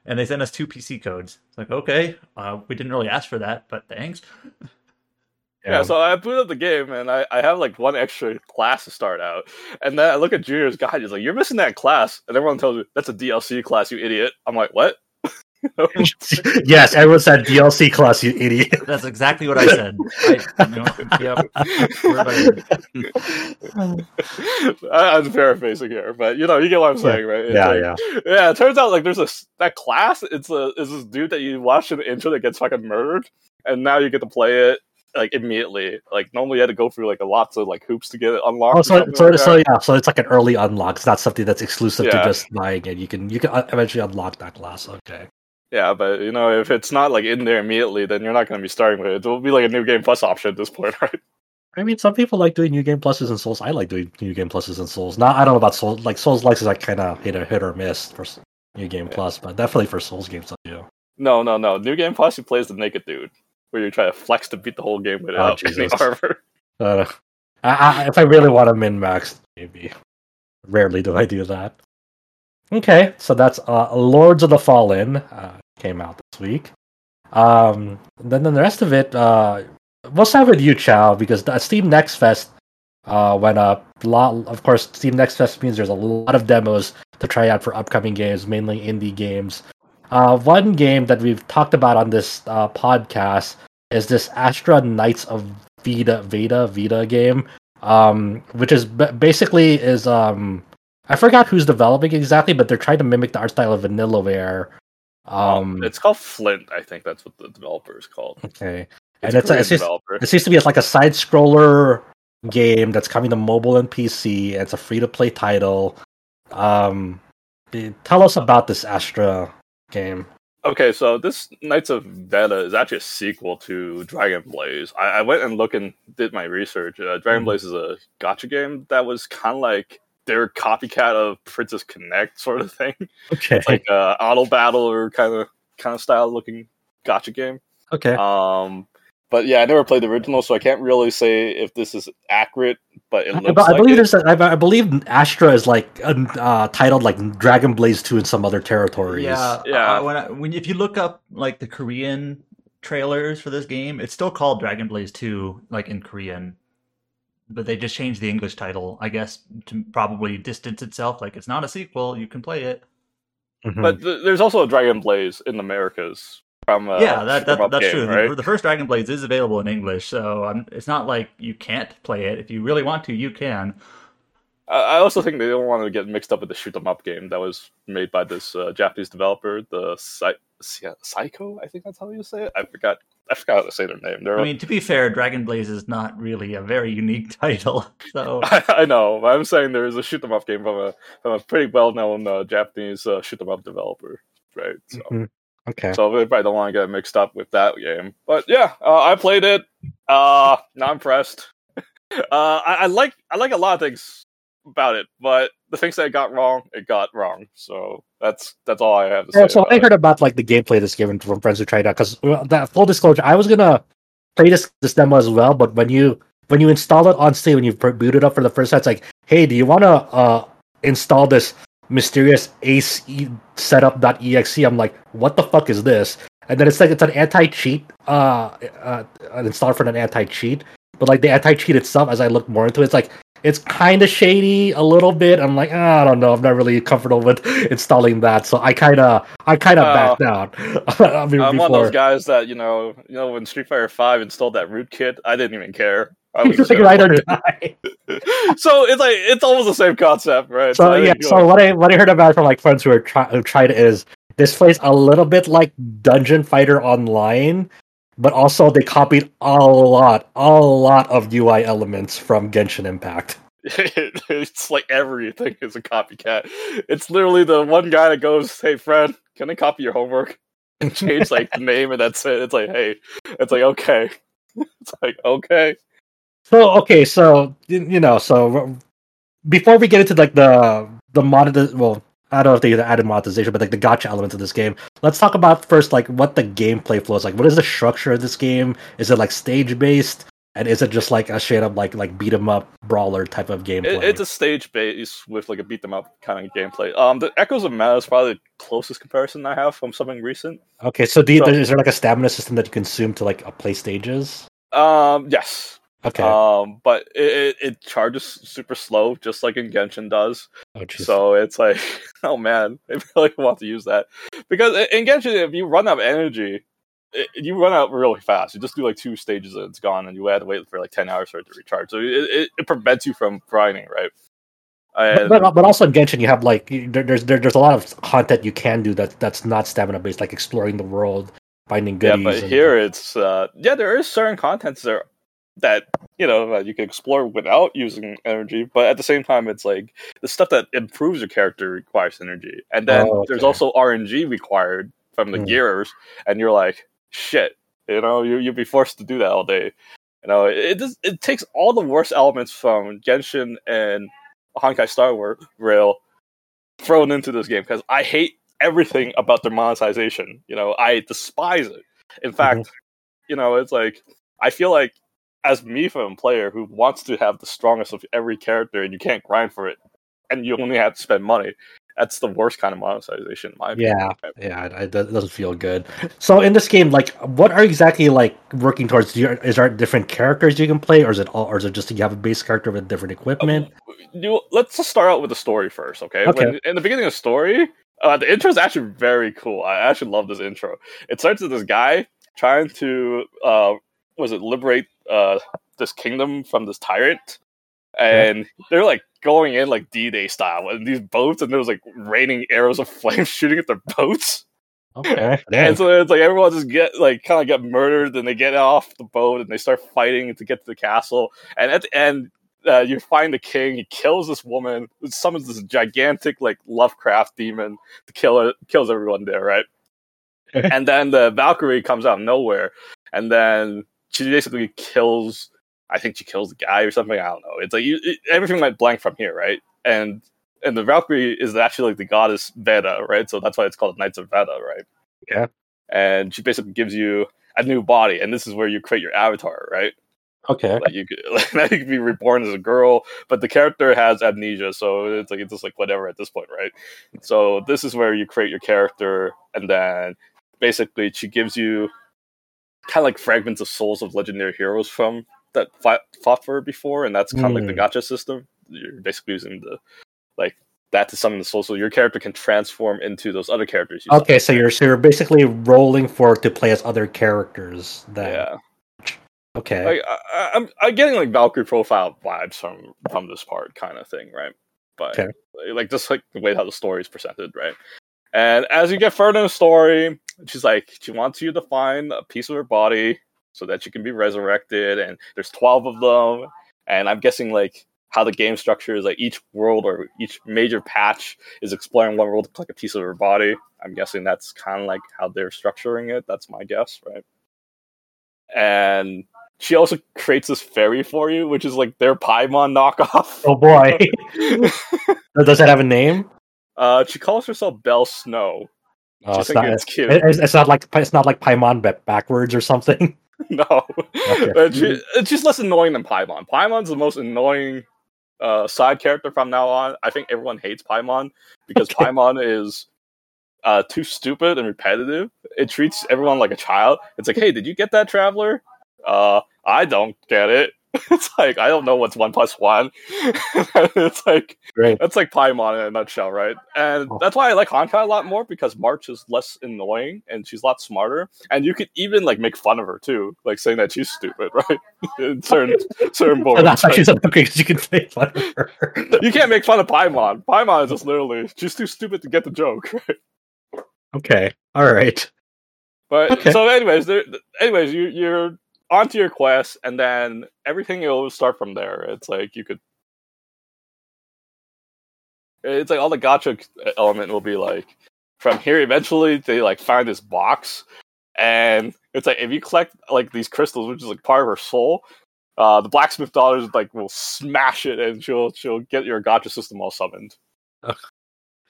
and they sent us two PC codes. It's like okay, uh, we didn't really ask for that, but thanks. Yeah. so I boot up the game and I, I have like one extra class to start out. And then I look at Junior's guide, he's like, You're missing that class. And everyone tells me that's a DLC class, you idiot. I'm like, What? yes, everyone said DLC class, you idiot. That's exactly what I said. I, you know, yep. I'm paraphrasing here, but you know, you get what I'm saying, right? It's yeah, like, yeah, yeah. It turns out like there's a that class. It's a is this dude that you watch in the intro that gets fucking murdered, and now you get to play it like immediately. Like normally you had to go through like a lots of like hoops to get it unlocked. Oh, so so, like so yeah, so it's like an early unlock. It's not something that's exclusive yeah. to just buying it. You can you can uh, eventually unlock that class. Okay. Yeah, but you know if it's not like in there immediately, then you're not going to be starting with it. It'll be like a new game plus option at this point, right? I mean, some people like doing new game pluses and souls. I like doing new game pluses and souls. Not I don't know about souls. Like souls likes is like kind of hit or hit or miss for new game yeah. plus, but definitely for souls games I do. No, no, no. New game plus, you play as the naked dude where you try to flex to beat the whole game without oh, any armor. Uh, I, I, if I really want to min max, maybe. Rarely do I do that. Okay, so that's uh, Lords of the Fallen uh, came out this week. Um, then, then the rest of it, uh, we'll start with you, Chao, because the Steam Next Fest uh, went up. A lot, of course, Steam Next Fest means there's a lot of demos to try out for upcoming games, mainly indie games. Uh, one game that we've talked about on this uh, podcast is this Astra Knights of Vita Veda Vita game, um, which is b- basically is um, I forgot who's developing it exactly, but they're trying to mimic the art style of Vanillaware. Um, it's called Flint, I think that's what the developer is called. Okay, it's and it's, a, it's just, it seems to be like a side scroller game that's coming to mobile and PC. And it's a free to play title. Um, tell us about this Astra game. Okay, so this Knights of Veda is actually a sequel to Dragon Blaze. I, I went and looked and did my research. Uh, Dragon mm. Blaze is a gacha game that was kind of like their copycat of Princess Connect sort of thing. Okay, it's like a auto battle or kind of kind of style looking gacha game. Okay. Um, but yeah, I never played the original, so I can't really say if this is accurate. But it looks. I, I like believe it. there's. A, I, I believe Astra is like uh, titled like Dragon Blaze Two in some other territories. Yeah, yeah. Uh, when, I, when if you look up like the Korean trailers for this game, it's still called Dragon Blaze Two, like in Korean, but they just changed the English title, I guess, to probably distance itself. Like it's not a sequel; you can play it. Mm-hmm. But th- there's also a Dragon Blaze in the Americas from uh, yeah, that, that that's game, true. Right? The, the, first Dragon Blaze is available in English, so um, it's not like you can't play it. If you really want to, you can. I also think they don't want to get mixed up with the shoot 'em up game that was made by this uh, Japanese developer, the Psikyo. I think that's how you say it. I forgot. I forgot how to say their name. They're I mean, to be fair, Dragon Blaze is not really a very unique title. So I, I know. I'm saying there is a shoot 'em up game from a from a pretty well known uh, Japanese uh, shoot 'em up developer, right? So. Mm-hmm. Okay. So they probably don't want to get mixed up with that game. But yeah, uh, I played it. Uh, not impressed. uh, I, I, like I like a lot of things about it, but the things that I got wrong, it got wrong. So that's that's all I have to say. Yeah, so I heard about like the gameplay this game from friends who tried out because well, that full disclosure, I was gonna play this this demo as well, but when you when you install it on Steam, when you boot it up for the first time, it's like, hey, do you want to uh, install this mysterious ace setup.exe. I'm like, what the fuck is this? And then it's like it's an anti-cheat, uh, uh installed for an anti-cheat. But like the anti-cheat itself, as I look more into it, it's like it's kind of shady a little bit. I'm like, oh, I don't know, I'm not really comfortable with installing that, so I kind of, I kind of uh, backed out. I mean, before. one of those guys that you know, you know, when Street Fighter Five installed that rootkit, I didn't even care. I was just ride or die. so it's like it's almost the same concept, right? So, so yeah. So what I what I heard about from like friends who are try, who tried it is this plays a little bit like Dungeon Fighter Online, but also they copied a lot, a lot of UI elements from Genshin Impact. it's like everything is a copycat. It's literally the one guy that goes, "Hey, friend, can I copy your homework?" and change like the name, and that's it. It's like, hey, it's like okay, it's like okay. So okay, so you know, so before we get into like the the monetization, well, I don't know if they added monetization, but like the gacha elements of this game. Let's talk about first like what the gameplay flow is like. What is the structure of this game? Is it like stage based? And is it just like a straight up like like beat 'em up brawler type of gameplay? It, it's a stage based with like a beat 'em up kind of gameplay. Um, the Echoes of Mana is probably the closest comparison I have from something recent. Okay, so, you, so is there like a stamina system that you consume to like play stages? Um, yes. Okay. Um, but it, it, it, charges super slow, just like in Genshin does. Oh, so it's like, oh man, I really want to use that because in Genshin, if you run out of energy, it, you run out really fast. You just do like two stages and it's gone, and you had to wait for like ten hours for it to recharge. So it, it, prevents you from grinding, right? And, but, but, also in Genshin, you have like there's there, there's a lot of content you can do that that's not stamina based, like exploring the world, finding goodies. Yeah, but and, here it's uh, yeah, there is certain contents there that you know that you can explore without using energy, but at the same time, it's like the stuff that improves your character requires energy, and then oh, okay. there's also RNG required from the mm. gearers, and you're like, shit, you know, you you'd be forced to do that all day. You know, it it, just, it takes all the worst elements from Genshin and Honkai Star War, Rail thrown into this game because I hate everything about their monetization. You know, I despise it. In fact, mm-hmm. you know, it's like I feel like as me from a player who wants to have the strongest of every character and you can't grind for it and you only have to spend money that's the worst kind of monetization in my yeah opinion. yeah it, it, doesn't feel good. So in this game like what are exactly like working towards? Is there different characters you can play or is it all or is it just you have a base character with different equipment? Um, you, let's just start out with the story first okay, okay. When, in the beginning of the story uh, the intro is actually very cool. I actually love this intro. It starts with this guy trying to uh was it liberate uh this kingdom from this tyrant and yeah. they're like going in like D-Day style in these boats, and there was like raining arrows of flame shooting at their boats. Okay. and so it's like everyone just get like kind of get murdered, and they get off the boat and they start fighting to get to the castle. And at the end, uh, you find the king. He kills this woman. Summons this gigantic like Lovecraft demon to kill her. Kills everyone there, right? and then the Valkyrie comes out of nowhere, and then she basically kills I think she kills the guy or something. I don't know. It's like you, it, everything went blank from here, right? And and the Valkyrie is actually like the goddess Veda, right? So that's why it's called Knights of Veda, right? Yeah. And she basically gives you a new body, and this is where you create your avatar, right? Okay. Like you could, like, now you could be reborn as a girl, but the character has amnesia, so it's like it's just like whatever at this point, right? So this is where you create your character, and then basically she gives you kind of like fragments of souls of legendary heroes from that fought, fought for before, and that's kind of mm. like the hmm. gacha system. You're basically using the like that to summon the soul, so your character can transform into those other characters. okay, so you're so you're basically rolling for to play as other characters. Then. Yeah. Okay. Like, I, am I'm, I'm getting like Valkyrie profile vibes from from this part, kind of thing, right? But okay. like just like the way how the story is presented, right? And as you get further in the story, she's like she wants you to find a piece of her body so that you can be resurrected. And there's 12 of them. And I'm guessing like how the game structure is like each world or each major patch is exploring one world like a piece of her body. I'm guessing that's kind of like how they're structuring it. That's my guess, right? And she also creates this fairy for you, which is like their Paimon knockoff. Oh boy. Does it have a name? Uh, she calls herself Belle Snow. Oh, it's not, it's, cute. It's, it's, not like it's not like Paimon but backwards or something. no, okay. she, she's less annoying than Paimon. Paimon's the most annoying uh, side character from now on. I think everyone hates Paimon because okay. Paimon is uh, too stupid and repetitive. It treats everyone like a child. It's like, hey, did you get that, traveler? Uh, I don't get it. it's like I don't know what's one plus one. it's like Great. that's like Paimon in a nutshell, right? And oh. that's why I like Honkai a lot more because March is less annoying and she's a lot smarter. And you could even like make fun of her too, like saying that she's stupid, right? in certain certain boards. that's actually something because you can make fun of her. you can't make fun of Paimon. Paimon is just literally she's too stupid to get the joke, right? Okay. All right. But okay. so, anyways, there, anyways, you you're onto your quest, and then everything will start from there. It's like you could. It's like all the gacha element will be like from here. Eventually, they like find this box, and it's like if you collect like these crystals, which is like part of her soul, uh, the blacksmith daughters like will smash it, and she'll she'll get your gacha system all summoned.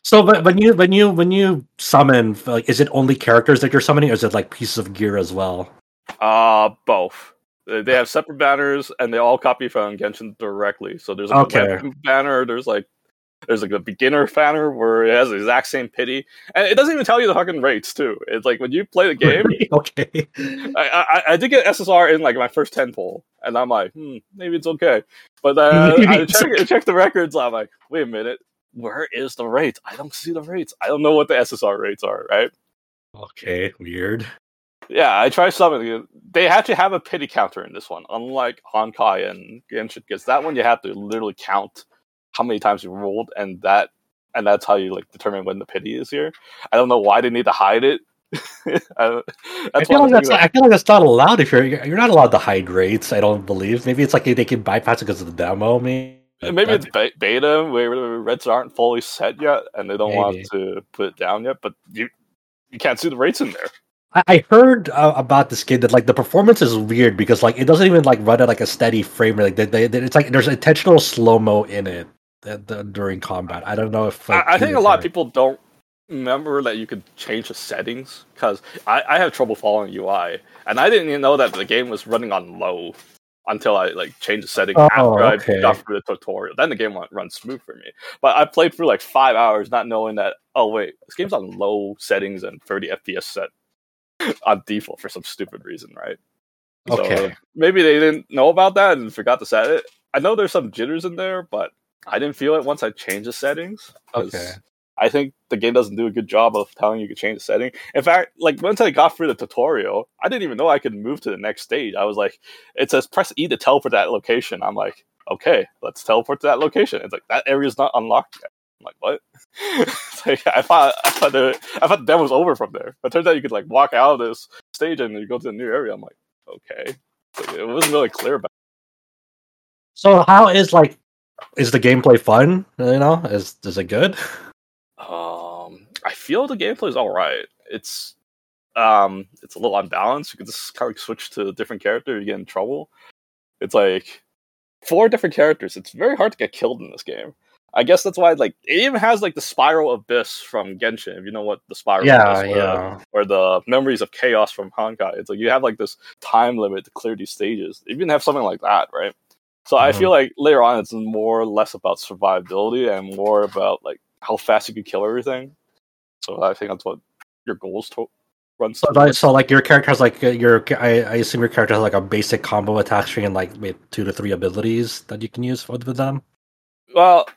So, but when you when you when you summon, like, is it only characters that you're summoning, or is it like pieces of gear as well? Uh both. They have separate banners, and they all copy from Genshin directly. So there's like okay. a banner. There's like there's like a beginner banner where it has the exact same pity, and it doesn't even tell you the fucking rates too. It's like when you play the game. okay. I, I, I did get SSR in like my first ten pull, and I'm like, hmm, maybe it's okay. But then I check, check the records. I'm like, wait a minute, where is the rate? I don't see the rates. I don't know what the SSR rates are, right? Okay, weird. Yeah, I tried something. They have to have a pity counter in this one, unlike Honkai and Genshin, because that one you have to literally count how many times you rolled, and that and that's how you like determine when the pity is here. I don't know why they need to hide it. I, I, feel like that's, that... I feel like that's not allowed if you're you're not allowed to hide rates. I don't believe. Maybe it's like they can bypass it because of the demo. Maybe maybe it's beta where the reds aren't fully set yet, and they don't maybe. want to put it down yet. But you you can't see the rates in there. I heard uh, about this game that like the performance is weird because like it doesn't even like run at like a steady frame rate. Like they, they, it's like there's intentional slow mo in it that, that, during combat. I don't know if like, I, I think a lot of people don't remember that you could change the settings because I, I have trouble following UI and I didn't even know that the game was running on low until I like changed the setting oh, after okay. I got through the tutorial. Then the game went run smooth for me. But I played through like five hours not knowing that oh wait, this game's on low settings and 30 FPS set on default for some stupid reason, right? Okay. So maybe they didn't know about that and forgot to set it. I know there's some jitters in there, but I didn't feel it once I changed the settings. Okay. I think the game doesn't do a good job of telling you to change the setting. In fact, like once I got through the tutorial, I didn't even know I could move to the next stage. I was like, it says press E to teleport to that location. I'm like, okay, let's teleport to that location. It's like that area is not unlocked yet. I'm like, what? like, I thought I thought the I thought the demo was over from there. But turns out you could like walk out of this stage and you go to the new area. I'm like, okay. it wasn't really clear about. It. So how is like is the gameplay fun? You know, is is it good? Um, I feel the gameplay is all right. It's um, it's a little unbalanced. You can just kind of like switch to a different character, you get in trouble. It's like four different characters. It's very hard to get killed in this game. I guess that's why like it even has like the spiral abyss from Genshin, if you know what the spiral yeah, is, or, yeah. or the memories of chaos from Honkai. It's like you have like this time limit to clear these stages. You even have something like that, right? So mm-hmm. I feel like later on it's more or less about survivability and more about like how fast you can kill everything. So I think that's what your goals to run. So, like, so like your character has like uh, your I, I assume your character has like a basic combo attack string and like maybe two to three abilities that you can use with them. Well,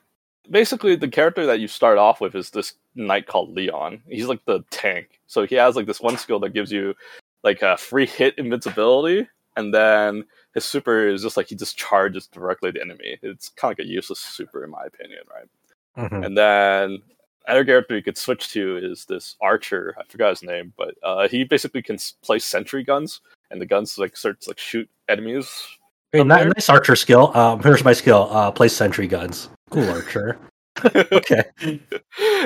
basically the character that you start off with is this knight called Leon. He's like the tank. So he has like this one skill that gives you like a free hit invincibility, and then his super is just like he just charges directly the enemy. It's kind of like a useless super in my opinion, right? Mm-hmm. And then other character you could switch to is this archer. I forgot his name, but uh, he basically can place sentry guns, and the guns like starts like shoot enemies. Hey, nice archer skill. Um, here's my skill: uh, place sentry guns. Cool archer. okay.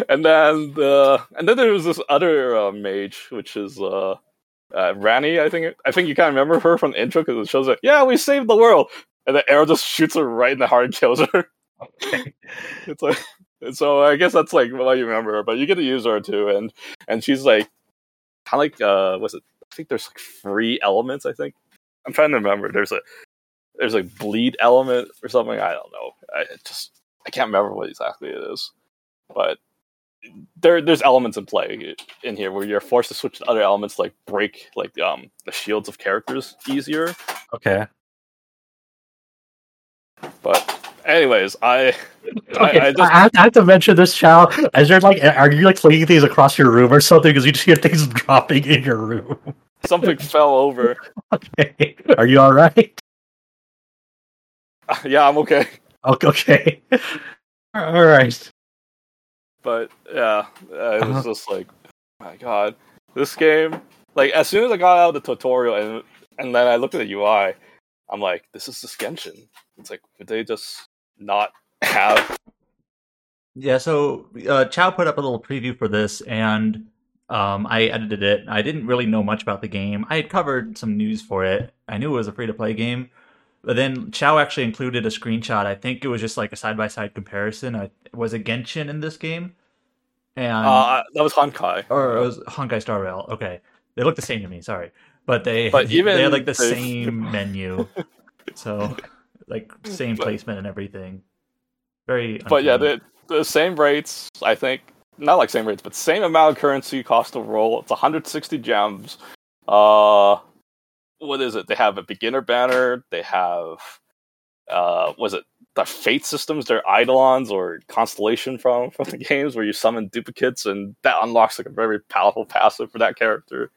and then the and then there's this other uh, mage, which is uh, uh, Ranni. I think I think you kind of remember her from the intro because it shows like, yeah, we saved the world, and the arrow just shoots her right in the heart and kills her. Okay. it's like so I guess that's like what you remember her, but you get to use her too, and and she's like kind of like uh, what's it? I think there's like three elements. I think I'm trying to remember. There's a there's like bleed element or something. I don't know. I just I can't remember what exactly it is, but there there's elements in play in here where you're forced to switch to other elements like break like um the shields of characters easier. Okay. But anyways, I okay, I, I, just... I, have, I, have, to mention this, Chao. Is there like, are you like flinging things across your room or something? Because you just hear things dropping in your room. Something fell over. Okay, are you all right? Yeah, I'm okay. Okay. all right. But yeah, uh, it was uh-huh. just like, my God, this game like as soon as I got out of the tutorial and and then I looked at the UI, I'm like, this is just Genshin. It's like, could they just not have? Yeah. So uh, Chao put up a little preview for this, and um, I edited it. I didn't really know much about the game. I had covered some news for it. I knew it was a free to play game, but then Chao actually included a screenshot. I think it was just like a side by side comparison. I, was it Genshin in this game? And uh, that was Honkai, or it was Honkai Star Rail. Okay, they look the same to me. Sorry, but they but even they had like the same menu, so like same but, placement and everything. Very, but yeah, the the same rates. I think not like same rates, but same amount of currency cost of roll. It's 160 gems. Uh, what is it? They have a beginner banner. They have uh, was it the fate systems? They're eidolons or constellation from from the games where you summon duplicates, and that unlocks like a very powerful passive for that character.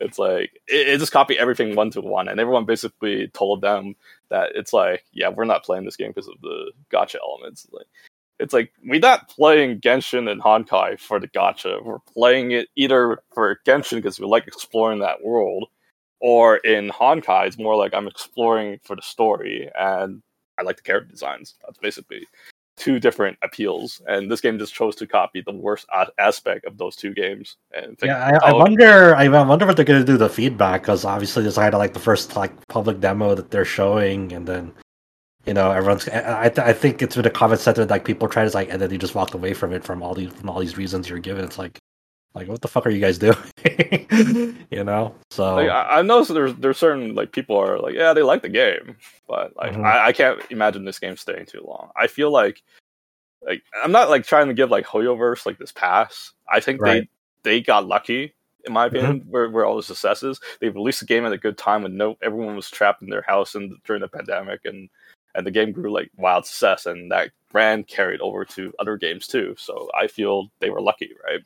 It's like it, it just copied everything one to one, and everyone basically told them that it's like, yeah, we're not playing this game because of the gacha elements. Like, it's like we're not playing Genshin and Honkai for the gacha. We're playing it either for Genshin because we like exploring that world, or in Honkai, it's more like I'm exploring for the story and I like the character designs. That's basically two different appeals, and this game just chose to copy the worst a- aspect of those two games. And think, yeah, I, I, wonder. I wonder what they're going to do the feedback because obviously this kind of like the first like public demo that they're showing, and then you know everyone's. I I think it's been a comment center like people try to like, and then they just walk away from it from all these from all these reasons you're given. It's like. Like what the fuck are you guys doing? you know, so like, I, I know there's there's certain like people are like yeah they like the game, but like mm-hmm. I, I can't imagine this game staying too long. I feel like like I'm not like trying to give like Hoyoverse like this pass. I think right. they they got lucky in my opinion mm-hmm. where, where all the successes. They released the game at a good time when no everyone was trapped in their house and during the pandemic and and the game grew like wild success and that brand carried over to other games too. So I feel they were lucky, right?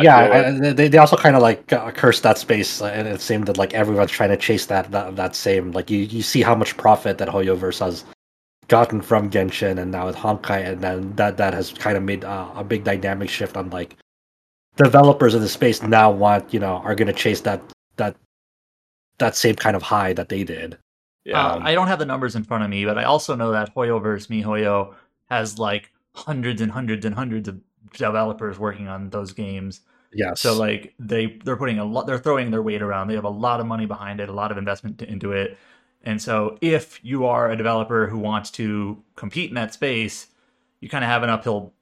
Yeah, like... they they also kind of like uh, cursed that space, uh, and it seemed that like everyone's trying to chase that that, that same like you, you see how much profit that Hoyoverse has gotten from Genshin, and now with Honkai, and then that that has kind of made uh, a big dynamic shift on like developers in the space now want you know are going to chase that that that same kind of high that they did. Yeah, um, I don't have the numbers in front of me, but I also know that Hoyoverse MiHoYo has like hundreds and hundreds and hundreds of developers working on those games. Yeah. So like they they're putting a lot they're throwing their weight around. They have a lot of money behind it, a lot of investment into it. And so if you are a developer who wants to compete in that space, you kind of have an uphill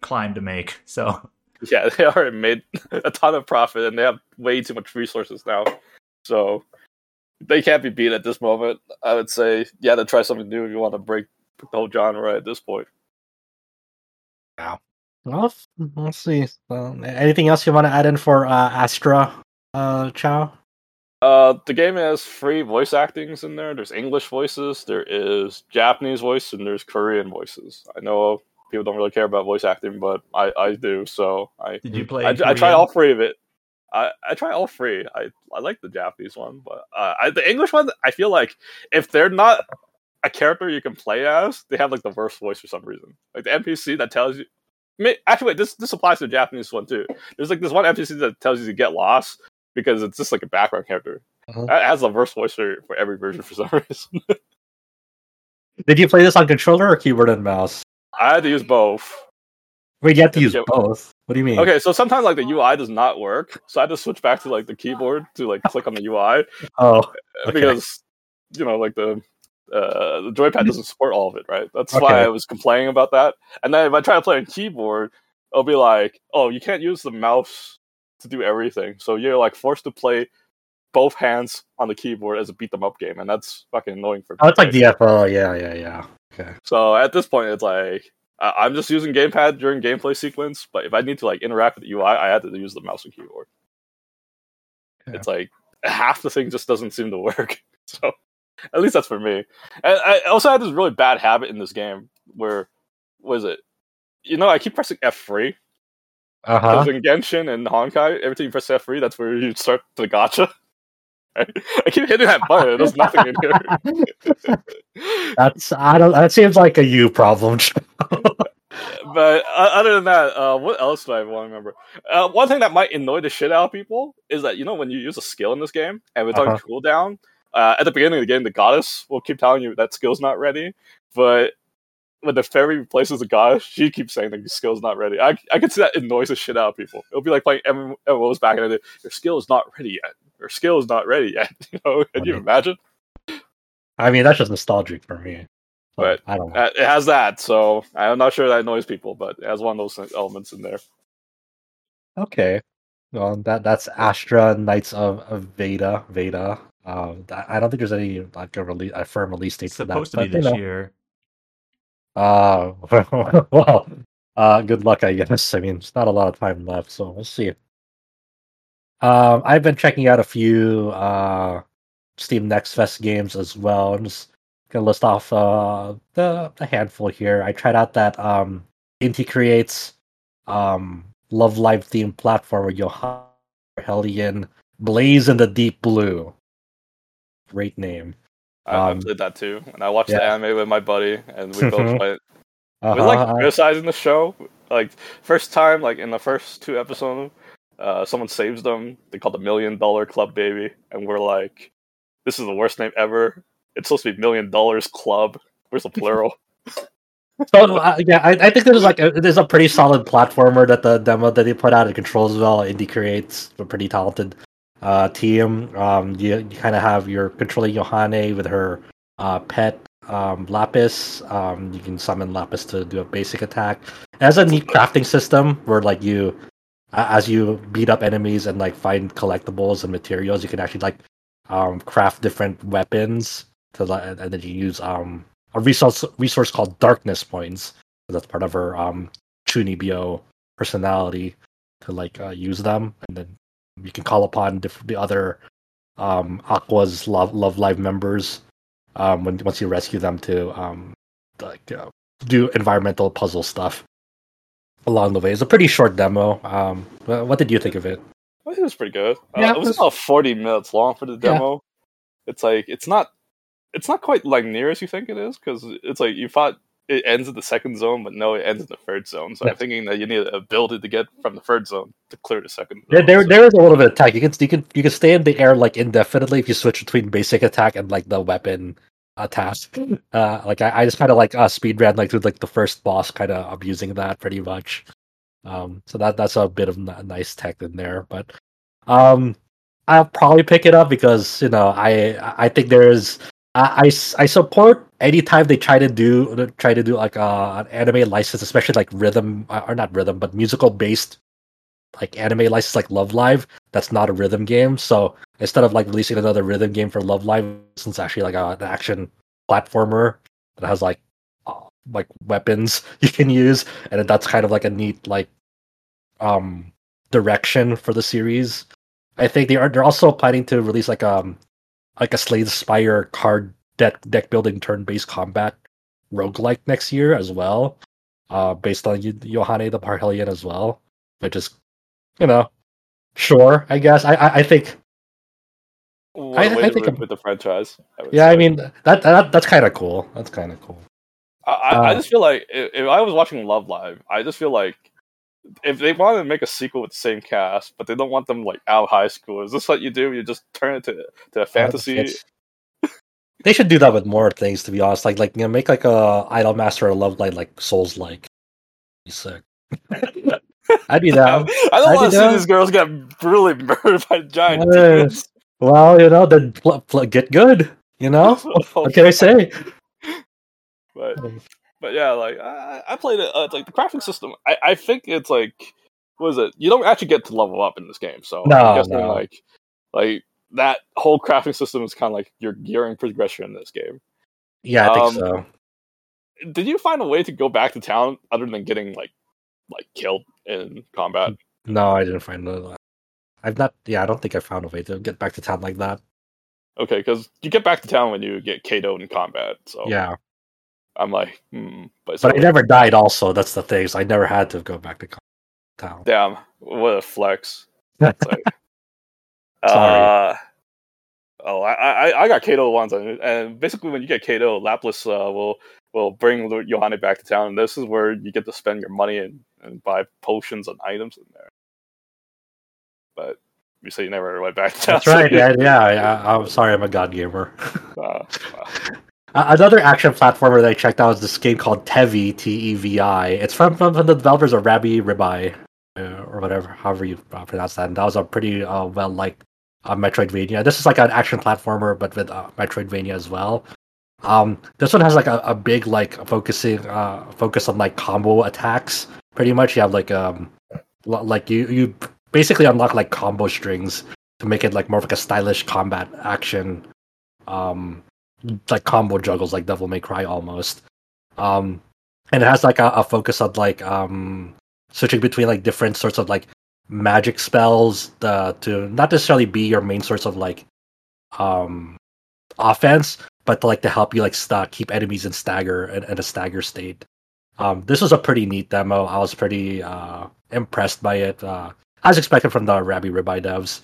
climb to make. So yeah, they already made a ton of profit and they have way too much resources now. So they can't be beat at this moment. I would say, yeah, to try something new if you want to break the whole genre at this point. Wow. Well, let's see. anything else you want to add in for uh, Astra, uh, Chao? Uh, the game has free voice actings in there. There's English voices, there is Japanese voice, and there's Korean voices. I know people don't really care about voice acting, but I, I do. So I did you play? I, I try all three of it. I, I try all three. I I like the Japanese one, but uh, I, the English one, I feel like if they're not a character you can play as, they have like the worst voice for some reason. Like the NPC that tells you actually, wait, this this applies to the Japanese one too. There's like this one NPC that tells you to get lost because it's just like a background character. Uh-huh. It has a verse voice for, for every version for some reason. Did you play this on controller or keyboard and mouse? I had to use both. Wait, you have to use both. What do you mean? Okay, so sometimes like the UI does not work, so I had to switch back to like the keyboard to like click on the UI. Oh, okay. because you know like the uh, the joypad doesn't support all of it, right? That's okay. why I was complaining about that. And then if I try to play on keyboard, it'll be like, oh, you can't use the mouse to do everything, so you're like forced to play both hands on the keyboard as a beat them up game, and that's fucking annoying for. Oh, it's like DFO, yeah, yeah, yeah. Okay. So at this point, it's like I'm just using gamepad during gameplay sequence, but if I need to like interact with the UI, I had to use the mouse and keyboard. Okay. It's like half the thing just doesn't seem to work. So at least that's for me. And I also had this really bad habit in this game where was it? You know, I keep pressing F three. Uh huh. In Genshin and Honkai, every time you press F three, that's where you start the gacha. I keep hitting that button. There's nothing in here. that's I don't. That seems like a you problem. but uh, other than that, uh, what else do I want to remember? Uh, one thing that might annoy the shit out of people is that you know when you use a skill in this game and it's uh-huh. on cooldown, uh, at the beginning of the game, the goddess will keep telling you that skill's not ready, but when the fairy replaces the goddess, she keeps saying that your skill's not ready. I I can see that it annoys the shit out of people. It'll be like playing MMOs back in the day. Your skill is not ready yet. Your skill is not ready yet. You know? Can you imagine? I mean, that's just nostalgic for me. But I don't know. It has that, so I'm not sure that annoys people, but it has one of those elements in there. Okay. Well, that that's Astra Knights of, of Veda. Veda. Um, I don't think there's any like a release, a firm release date it's for supposed that. to be this know. year. Uh, well, uh, good luck, I guess. I mean, it's not a lot of time left, so we'll see. Um, I've been checking out a few uh, Steam Next Fest games as well. I'm just gonna list off uh, the a handful here. I tried out that um, Inti Creates um, Love Live themed platform Johann Hellion Blaze in the Deep Blue. Great name. I, um, I played that too, and I watched yeah. the anime with my buddy, and we both went. Uh-huh. We like criticizing the show. Like first time, like in the first two episodes, uh, someone saves them. They call the Million Dollar Club Baby, and we're like, "This is the worst name ever." It's supposed to be Million Dollars Club. Where's the plural? so uh, yeah, I, I think there's like a, there's a pretty solid platformer that the demo that they put out. It controls well. Inti Creates a pretty talented uh, team. Um, you, you kind of have your controlling Yohane with her uh, pet um, Lailaps. Um, you can summon Lailaps to do a basic attack. It has a neat crafting system where like you, as you beat up enemies and like find collectibles and materials, you can actually like um, craft different weapons to and then you use um, a resource resource called Darkness Points. That's part of her um, Chunibyo personality to like uh, use them, and then you can call upon the other um, Aqours' Love Love Live members um, when once you rescue them to um, like uh, do environmental puzzle stuff along the way. It's a pretty short demo. Um, what did you think of it? I think it was pretty good. Uh, yeah, uh, it was about forty minutes long for the demo. Yeah. It's like it's not it's not quite like near as you think it is because it's like you thought it ends in the second zone, but no, it ends in the third zone. So I'm thinking that you need a ability to get from the third zone to clear the second. Zone, there, so. there is a little bit of attack. You can, you can, you can stay in the air like indefinitely if you switch between basic attack and like the weapon attack. Uh, like I, I just kind of like uh, speed ran like through like the first boss, kind of abusing that pretty much. Um, so that that's a bit of n- nice tech in there, but um, I'll probably pick it up because you know I I think there's I, I, support anytime they try to do try to do like uh, an anime license, especially like rhythm uh, or not rhythm, but musical based like anime license like Love Live. That's not a rhythm game. So instead of like releasing another rhythm game for Love Live, since it's actually like a, an action platformer that has like uh, like weapons you can use, and that's kind of like a neat like um direction for the series. I think they are they're also planning to release like um like a Slay the Spire card deck deck building turn based combat roguelike next year as well. Uh, based on Yohane the Parhelion as well. Which is you know, sure, I guess. I I, I think I, I, think with the franchise. I yeah, say. I mean that, that that's kind of cool. That's kind of cool. I, uh, I just feel like if, I was watching Love Live, I just feel like if they want to make a sequel with the same cast, but they don't want them like out of high school, is this what you do? You just turn it to to a fantasy. they should do that with more things, to be honest. Like like you know, make like a IDOLM@STER or Love Live like Souls like. Sick. I'd be down. I don't want to see these girls get brutally murdered by giant uh, Well, you know, then pl- pl- get good. You know, what can I say? But but yeah, like I, I played it. Uh, it's like the crafting system. I, I think it's like what is it? You don't actually get to level up in this game, so no, I'm guessing no. like like that whole crafting system is kind of like your gearing progression in this game. Yeah, I think um, so. Did you find a way to go back to town other than getting like like killed in combat? No, I didn't find that. I've not. Yeah, I don't think I found a way to get back to town like that. Okay, because you get back to town when you get KO'd in combat. So yeah, I'm like, hmm. But, but I never died. Also, that's the thing. So I never had to go back to town. Damn, what a flex. Like, Sorry. Uh, Oh, I I, I got KO'd once, and, and basically when you get KO'd, Lailaps uh, will will bring Yohane back to town, and this is where you get to spend your money and, and buy potions and items in there. But you say you never went back to town. That's right. yeah, yeah. I, am sorry, I'm a god gamer. uh, uh. Another action platformer that I checked out is this game called Tevi, T E V I. It's from, from, from the developers of Rabi-Ribi, uh, or whatever, however you uh, pronounce that. And that was a pretty uh, well liked uh, Metroidvania. This is like an action platformer, but with uh, Metroidvania as well. Um, this one has like a, a big like focusing uh, focus on like combo attacks. Pretty much, you have like um like you you basically unlock like combo strings to make it like more of like a stylish combat action um like combo juggles like Devil May Cry almost. Um, and it has like a, a focus on like um switching between like different sorts of like magic spells uh, to not necessarily be your main source of like um offense, but to, like to help you like st- keep enemies in stagger in, in a stagger state. Um, this was a pretty neat demo. I was pretty uh, impressed by it, uh, as expected from the Rabi-Ribi devs.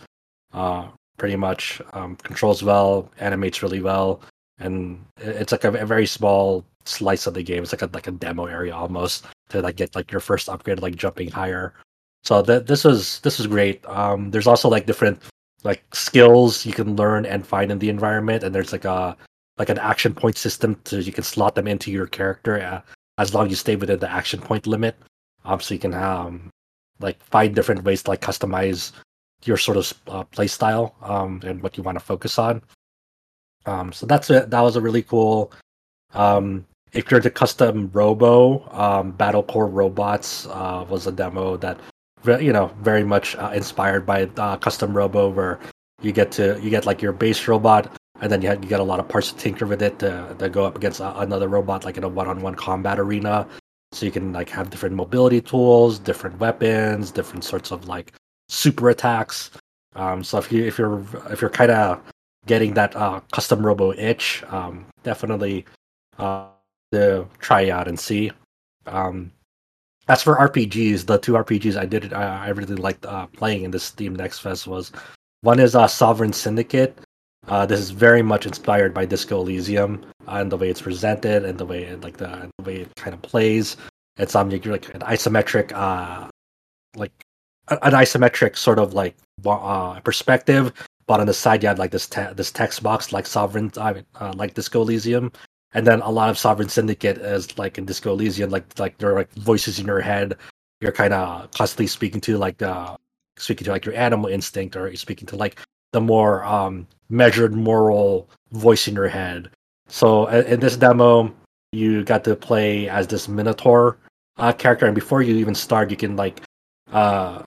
Uh, pretty much um, controls well, animates really well and it's like a, a, very small slice of the game. It's like a like a demo area almost to like get like your first upgrade, like jumping higher. So that this was this was great. Um, there's also like different like skills you can learn and find in the environment, and there's like a like an action point system to you can slot them into your character uh, as long as you stay within the action point limit. Um, so you can um like find different ways to like customize your sort of uh, play style um and what you want to focus on. Um, so that's it. That was a really cool. Um, if you're the custom Robo, um, Battle Core Robots uh, was a demo that, you know, very much uh, inspired by uh, custom Robo, where you get to you get like your base robot, and then you, have, you get a lot of parts to tinker with it to, to go up against another robot, like in a one-on-one combat arena. So you can like have different mobility tools, different weapons, different sorts of like super attacks. Um, so if you if you're if you're kind of getting that uh, custom robo itch, um, definitely uh, to try out and see. Um, as for RPGs, the two RPGs I did I, I really liked uh, playing in this Steam Next Fest was one is uh, Sovereign Syndicate. Uh, this is very much inspired by Disco Elysium uh, and the way it's presented and the way it, like the, the way it kind of plays. It's um like an isometric uh like an isometric sort of like uh, perspective but on the side you had like this te- this text box like Sovereign, I mean, uh, like Disco Elysium, and then a lot of Sovereign Syndicate is like in Disco Elysium, like like there are like voices in your head. You're kind of constantly speaking to like uh speaking to like your animal instinct, or you're speaking to like the more um measured moral voice in your head. So in this demo, you got to play as this Minotaur uh, character, and before you even start, you can like uh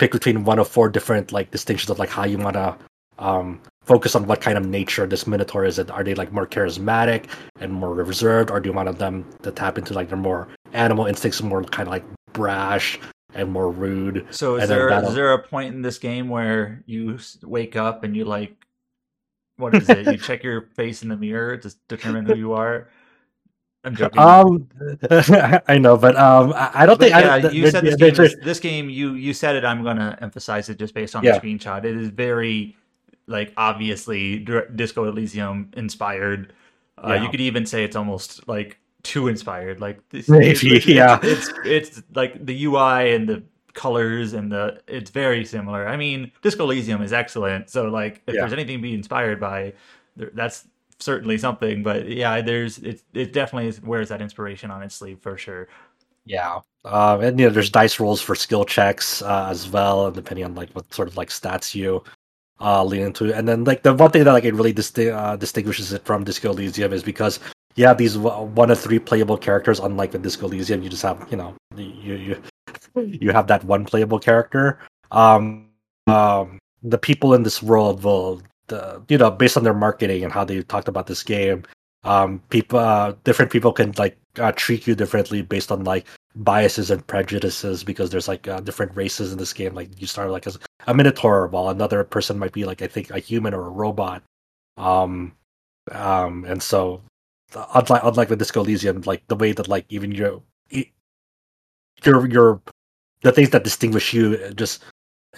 pick between one of four different like distinctions of like how you want to um, focus on what kind of nature this minotaur is. Are they like more charismatic and more reserved, or do you want them to tap into like their more animal instincts, more kind of like brash and more rude? So is there is there a point in this game where you wake up and you like what is it? you check your face in the mirror to determine who you are. I'm joking. Um, I know, but um, I don't but think. Yeah, I, you said this game, is, this game. You you said it. I'm gonna emphasize it just based on yeah. the screenshot. It is very like obviously Disco Elysium inspired. Uh, yeah. You could even say it's almost like too inspired. Like this, Maybe, it's, yeah. It's, it's it's like the UI and the colors and the it's very similar. I mean, Disco Elysium is excellent. So like, if yeah. there's anything to be inspired by, that's certainly something. But yeah, there's it. It definitely wears that inspiration on its sleeve for sure. Yeah, um, and you know, there's dice rolls for skill checks uh, as well, and depending on like what sort of like stats you uh, lean into. And then like the one thing that like it really disti- uh, distinguishes it from Disco Elysium is because you have these one of three playable characters. Unlike the Disco Elysium, you just have you know you you you have that one playable character. Um, um, the people in this world will the you know based on their marketing and how they talked about this game um people uh, different people can like uh, treat you differently based on like biases and prejudices because there's like uh, different races in this game. Like you start like as a minotaur while another person might be like i think a human or a robot. Um um and so unlike unlike the disco elysium like the way that like even your your your the things that distinguish you just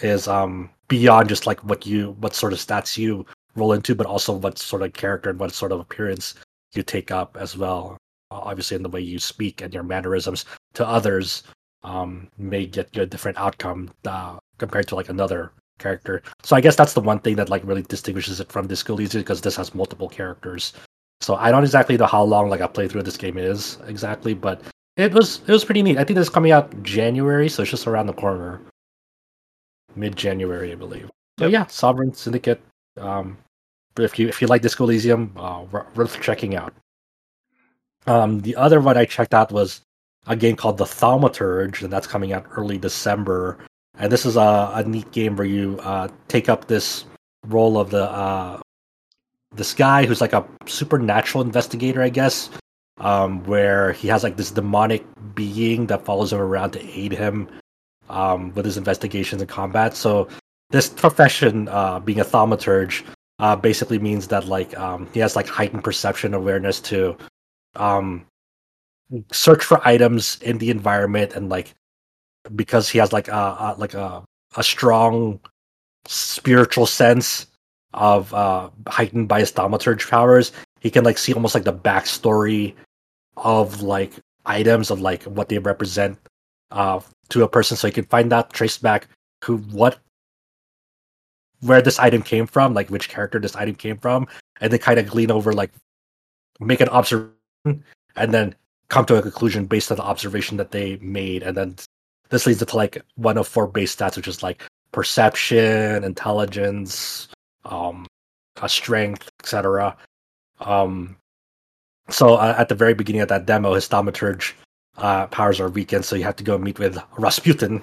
is um beyond just like what you what sort of stats you roll into, but also what sort of character and what sort of appearance you take up as well. Obviously, in the way you speak and your mannerisms to others um, may get you a different outcome uh, compared to like another character. So I guess that's the one thing that like really distinguishes it from Disco Elysium because this has multiple characters. So I don't exactly know how long like a playthrough of this game is exactly, but it was it was pretty neat. I think this is coming out January, so it's just around the corner, mid January, I believe. So yeah, Sovereign Syndicate. Um, if you if you like Disco Elysium, uh, worth checking out. Um, the other one I checked out was a game called The Thaumaturge, and that's coming out early December. And this is a, a neat game where you uh, take up this role of the uh, this guy who's like a supernatural investigator, I guess, um, where he has like this demonic being that follows him around to aid him um, with his investigations and combat. So this profession, uh, being a thaumaturge, uh, basically means that like um, he has like heightened perception awareness to um, search for items in the environment and like because he has like a, a like a a strong spiritual sense of uh heightened by his thaumaturge powers he can like see almost like the backstory of like items of like what they represent uh to a person so you can find out trace back who what where this item came from like which character this item came from and then kind of glean over like make an observation and then come to a conclusion based on the observation that they made and then this leads to like one of four base stats which is like perception intelligence um a strength etc um so uh, at the very beginning of that demo his thaumaturge uh, powers are weakened so you have to go meet with rasputin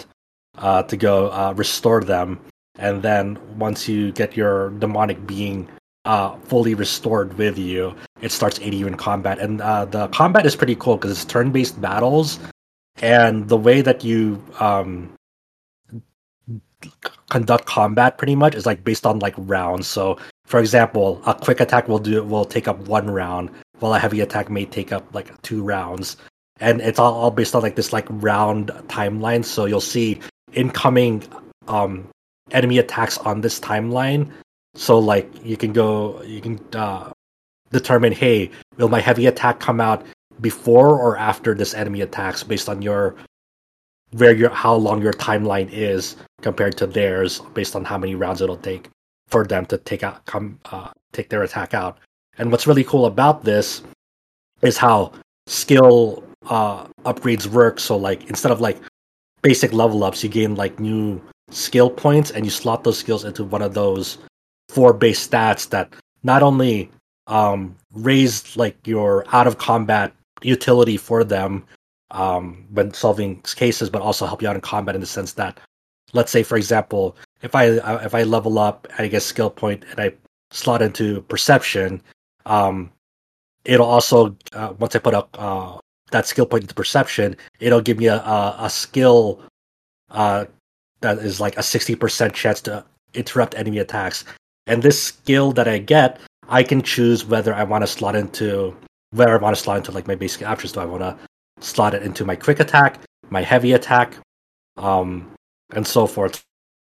uh, to go uh, restore them and then once you get your demonic being uh, fully restored with you, it starts aiding you in combat. And uh, the combat is pretty cool because it's turn-based battles, and the way that you um, conduct combat pretty much is like based on like rounds. So, for example, a quick attack will do will take up one round, while a heavy attack may take up like two rounds. And it's all, all based on like this like round timeline. So you'll see incoming um, enemy attacks on this timeline so like you can go, you can uh, determine, hey, will my heavy attack come out before or after this enemy attacks based on your where your how long your timeline is compared to theirs based on how many rounds it'll take for them to take out come uh, take their attack out. And what's really cool about this is how skill uh, upgrades work. So like instead of like basic level ups, you gain like new skill points and you slot those skills into one of those four base stats that not only um, raise like your out of combat utility for them um, when solving cases, but also help you out in combat in the sense that, let's say, for example, if I uh, if I level up I get skill point and I slot into perception, um, it'll also uh, once I put up uh, that skill point into perception, it'll give me a a, a skill uh, that is like a sixty percent chance to interrupt enemy attacks. And this skill that I get, I can choose whether I want to slot into where I want to slot into like my basic options. Do I want to slot it into my quick attack, my heavy attack, um, and so forth.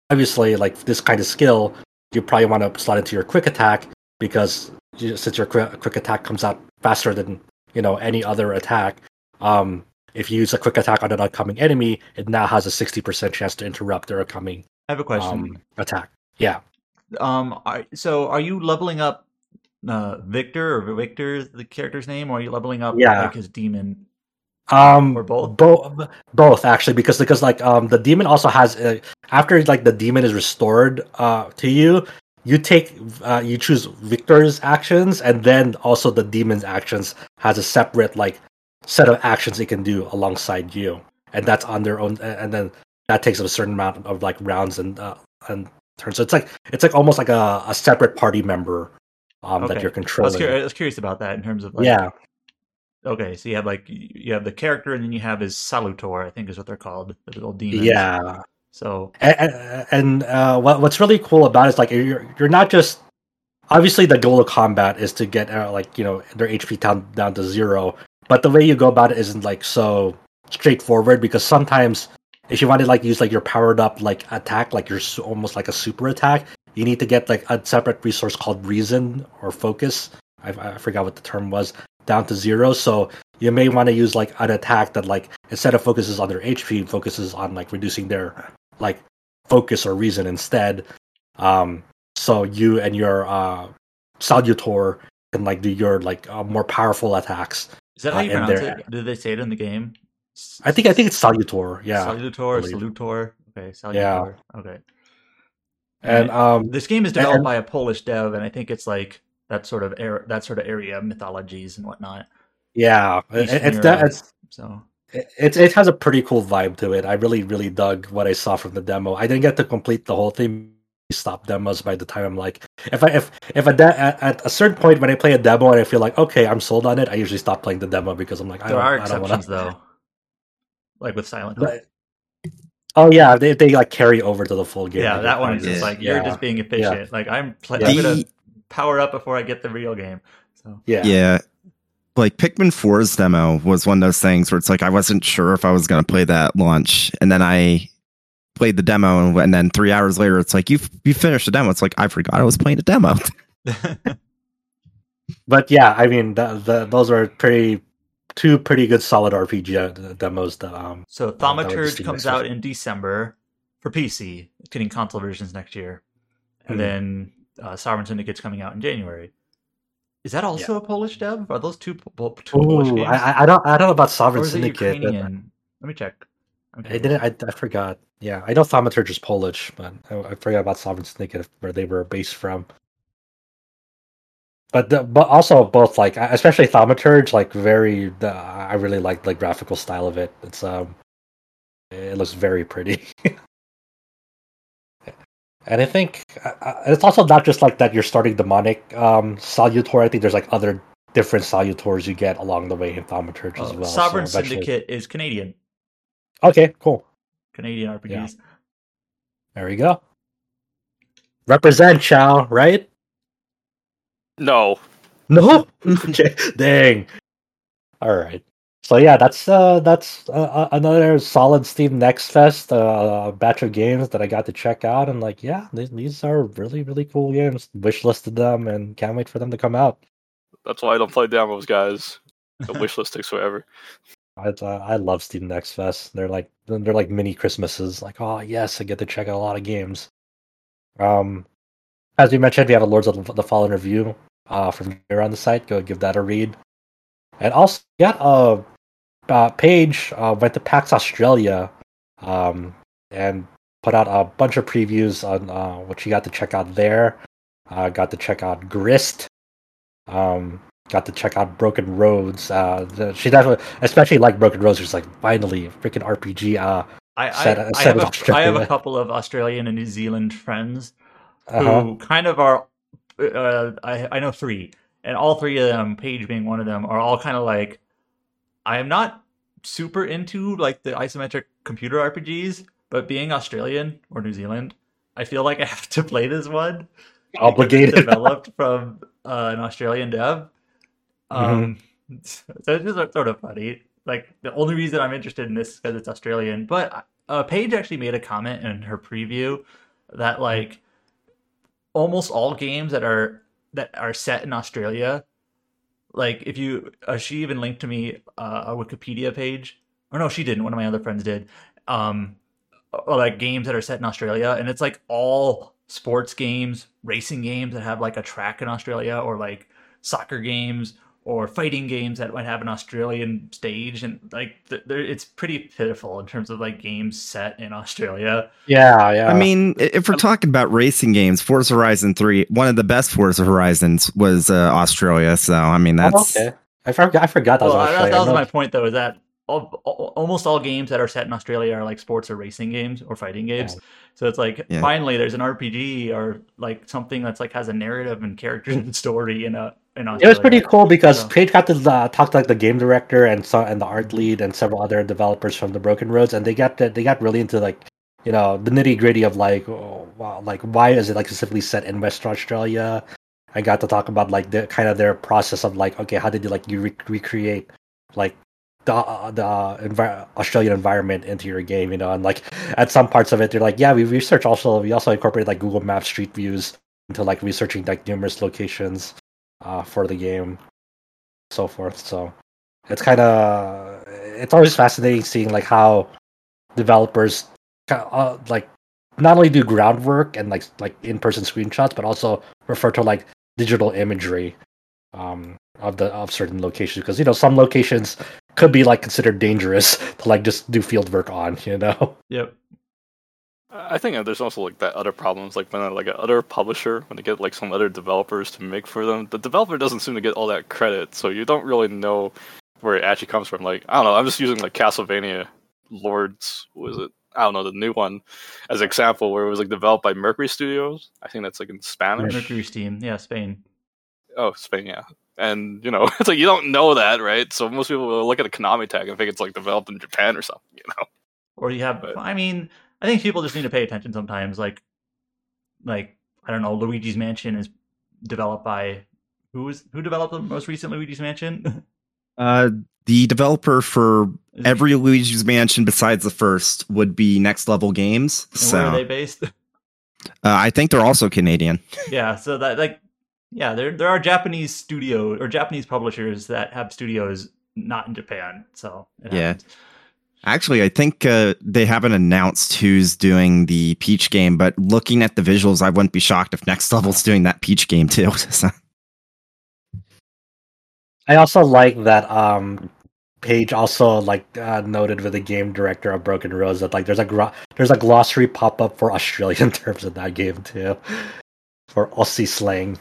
Obviously, like this kind of skill, you probably want to slot into your quick attack because you, since your quick attack comes out faster than you know any other attack, um, if you use a quick attack on an upcoming enemy, it now has a sixty percent chance to interrupt their upcoming. I have a question. Um, attack. Yeah. Um, are, so are you leveling up uh, Victor or Victor, the character's name, or are you leveling up yeah. like his demon? Um, or both? Both, both actually, because because like um the demon also has uh, after like the demon is restored uh to you, you take uh, you choose Victor's actions, and then also the demon's actions has a separate like set of actions it can do alongside you, and that's on their own, and then that takes a certain amount of like rounds and uh, and turn. So it's like it's like almost like a, a separate party member um, okay. that you're controlling. I was, curious, I was, curious about that in terms of like, yeah. Okay, so you have like you have the character, and then you have his salutor, I think is what they're called, the little demons. Yeah. So and, and uh, what what's really cool about it is like you're you're not just obviously the goal of combat is to get uh, like you know their HP down down to zero, but the way you go about it isn't like so straightforward because sometimes if you want to like use like your powered up like attack, like your almost like a super attack, you need to get like a separate resource called reason or focus. I, I forgot what the term was down to zero. So you may want to use like an attack that like instead of focuses on their HP, focuses on like reducing their like focus or reason instead. Um, so you and your uh, Salutor can like do your like uh, more powerful attacks. Is that how you uh, pronounce it? Did they say it in the game? I think I think it's Salutor. Yeah, Salutor, Salutor. Okay, Salutor. Yeah. Okay. And um, this game is developed and, by a Polish dev, and I think it's like that sort of era, that sort of area mythologies and whatnot. Yeah, it's that. It's, so it, it has a pretty cool vibe to it. I really really dug what I saw from the demo. I didn't get to complete the whole thing. Stop demos by the time I'm like, if I if if a de- at, at, a certain point when I play a demo and I feel like okay I'm sold on it, I usually stop playing the demo because I'm like I there don't, are I exceptions don't wanna... though, like with Silent Hill. Oh yeah, they they like carry over to the full game. Yeah, that one is just like you're yeah. just being efficient. Yeah. Like I'm, pl- I'm gonna power up before I get the real game. So yeah, yeah like Pikmin 4's demo was one of those things where it's like I wasn't sure if I was going to play that launch, and then I played the demo, and then three hours later, it's like you you finished the demo. It's like I forgot I was playing a demo. but yeah, I mean, the, the, those are pretty two pretty good solid RPG uh, demos. That, um, so Thaumaturge comes out in December for PC, getting console versions next year, and mm-hmm. then uh, Sovereign Syndicate's coming out in January. Is that also yeah. a Polish dev? Are those two, two Ooh, Polish games? I, I, don't I don't know about Sovereign Syndicate. But... Let me check. Okay. I didn't. I, I forgot. Yeah, I know Thaumaturge is Polish, but I, I forgot about Sovereign Syndicate where they were based from. But the, but also both like especially Thaumaturge like very the, I really like the graphical style of it. It's um it looks very pretty. And I think uh, uh, it's also not just like that you're starting demonic um, Salutor. I think there's like other different Salutors you get along the way in Thaumaturge as well. Sovereign so Syndicate is Canadian. Okay, cool. Canadian RPGs. Yeah. There we go. Represent Chao, right? No. No? okay. Dang. All right so yeah, that's uh, that's uh, uh, another solid Steam Next Fest uh, batch of games that I got to check out, and like, yeah, these, these are really really cool games. Wishlisted them, and can't wait for them to come out. That's why I don't play demos, guys. The wishlist takes forever. I uh, I love Steam Next Fest. They're like they're like mini Christmases. Like, oh yes, I get to check out a lot of games. Um, as we mentioned, we have a Lords of the Fallen review uh, from here on the site. Go give that a read. And also, yeah, a, uh, Paige uh, went to PAX Australia um, and put out a bunch of previews on uh, what you got to check out there. Uh, got to check out Grist. Um, got to check out Broken Roads. Uh, the, she definitely, especially like Broken Roads, she's like finally freaking RPG. Uh, I, I, set, I, have a, I have a couple of Australian and New Zealand friends who uh-huh. kind of are. Uh, I I know three, and all three of them, Paige being one of them, are all kind of like I am not super into like the isometric computer RPGs, but being Australian or New Zealand, I feel like I have to play this one. Obligated. developed from uh, an Australian dev. Mm-hmm. Um, mm-hmm. so it's just sort of funny. Like the only reason I'm interested in this is because it's Australian. But uh, Paige actually made a comment in her preview that like almost all games that are that are set in Australia like if you uh, she even linked to me uh, a wikipedia page or no she didn't one of my other friends did um or like games that are set in australia and it's like all sports games racing games that have like a track in australia or like soccer games or fighting games that might have an Australian stage, and like th- it's pretty pitiful in terms of like games set in Australia. Yeah, yeah. I mean, if we're talking about racing games, Forza Horizon Three, one of the best Forza Horizons was uh, Australia. So I mean, oh, that's oh, okay. I forgot. I forgot that well, was Australia. That, that was my point, though. Is that all, almost all games that are set in Australia are like sports or racing games or fighting games. Yeah. So it's like yeah. finally there's an RPG or like something that's like has a narrative and characters and story in a it was pretty cool because so. Paige got to uh, talk to like the game director and so, and the art lead and several other developers from the Broken Roads, and they got they got really into like you know the nitty gritty of like oh, wow, like why is it like specifically set in Western Australia? I got to talk about like the kind of their process of like okay, how did you like you re- recreate like the uh, the envi- Australian environment into your game, you know, and like at some parts of it, they're like, yeah, we research also we also incorporate like Google Maps Street Views into like researching like numerous locations uh, for the game, so forth. So it's kind of it's always fascinating seeing like how developers uh, like not only do groundwork and like like in person screenshots, but also refer to like digital imagery um, of the of certain locations. Because you know some locations could be like considered dangerous to like just do field work on you know? Yep I think there's also like that other problems, like when like an other publisher, when they get like some other developers to make for them, the developer doesn't seem to get all that credit, so you don't really know where it actually comes from. Like I don't know, I'm just using like Castlevania Lords, was it? I don't know the new one as an example, where it was like developed by Mercury Studios. I think that's like in Spanish. Mercury Steam, yeah, Spain. Oh, Spain, yeah. And you know, it's like you don't know that, right? So most people will look at a Konami tag and think it's like developed in Japan or something, you know. Or you have, but, I mean, I think people just need to pay attention sometimes. Like, like I don't know, Luigi's Mansion is developed by who is who developed the most recent Luigi's Mansion? uh, the developer for every Luigi's Mansion besides the first would be Next Level Games. So where are they based? Uh, I think they're also Canadian. yeah, so that like yeah, there there are Japanese studio or Japanese publishers that have studios not in Japan. So yeah. Happens. Actually, I think uh, they haven't announced who's doing the Peach game, but looking at the visuals, I wouldn't be shocked if Next Level's doing that Peach game too. I also like that um, Paige also like uh, noted with the game director of Broken Roads that like there's a gro- there's a glossary pop up for Australian terms in that game too, for Aussie slang.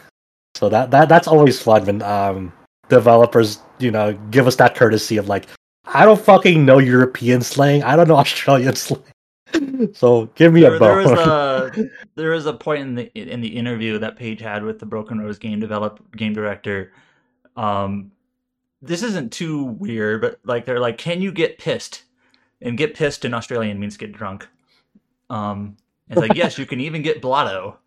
So that that that's always fun when um, developers you know give us that courtesy of like I don't fucking know European slang. I don't know Australian slang. so give me there, a bone. There was a there was a point in the in the interview that Paige had with the Broken Roads game develop game director. Um, this isn't too weird, but like they're like, can you get pissed? And get pissed in Australian means get drunk. Um, it's like yes, you can even get blotto.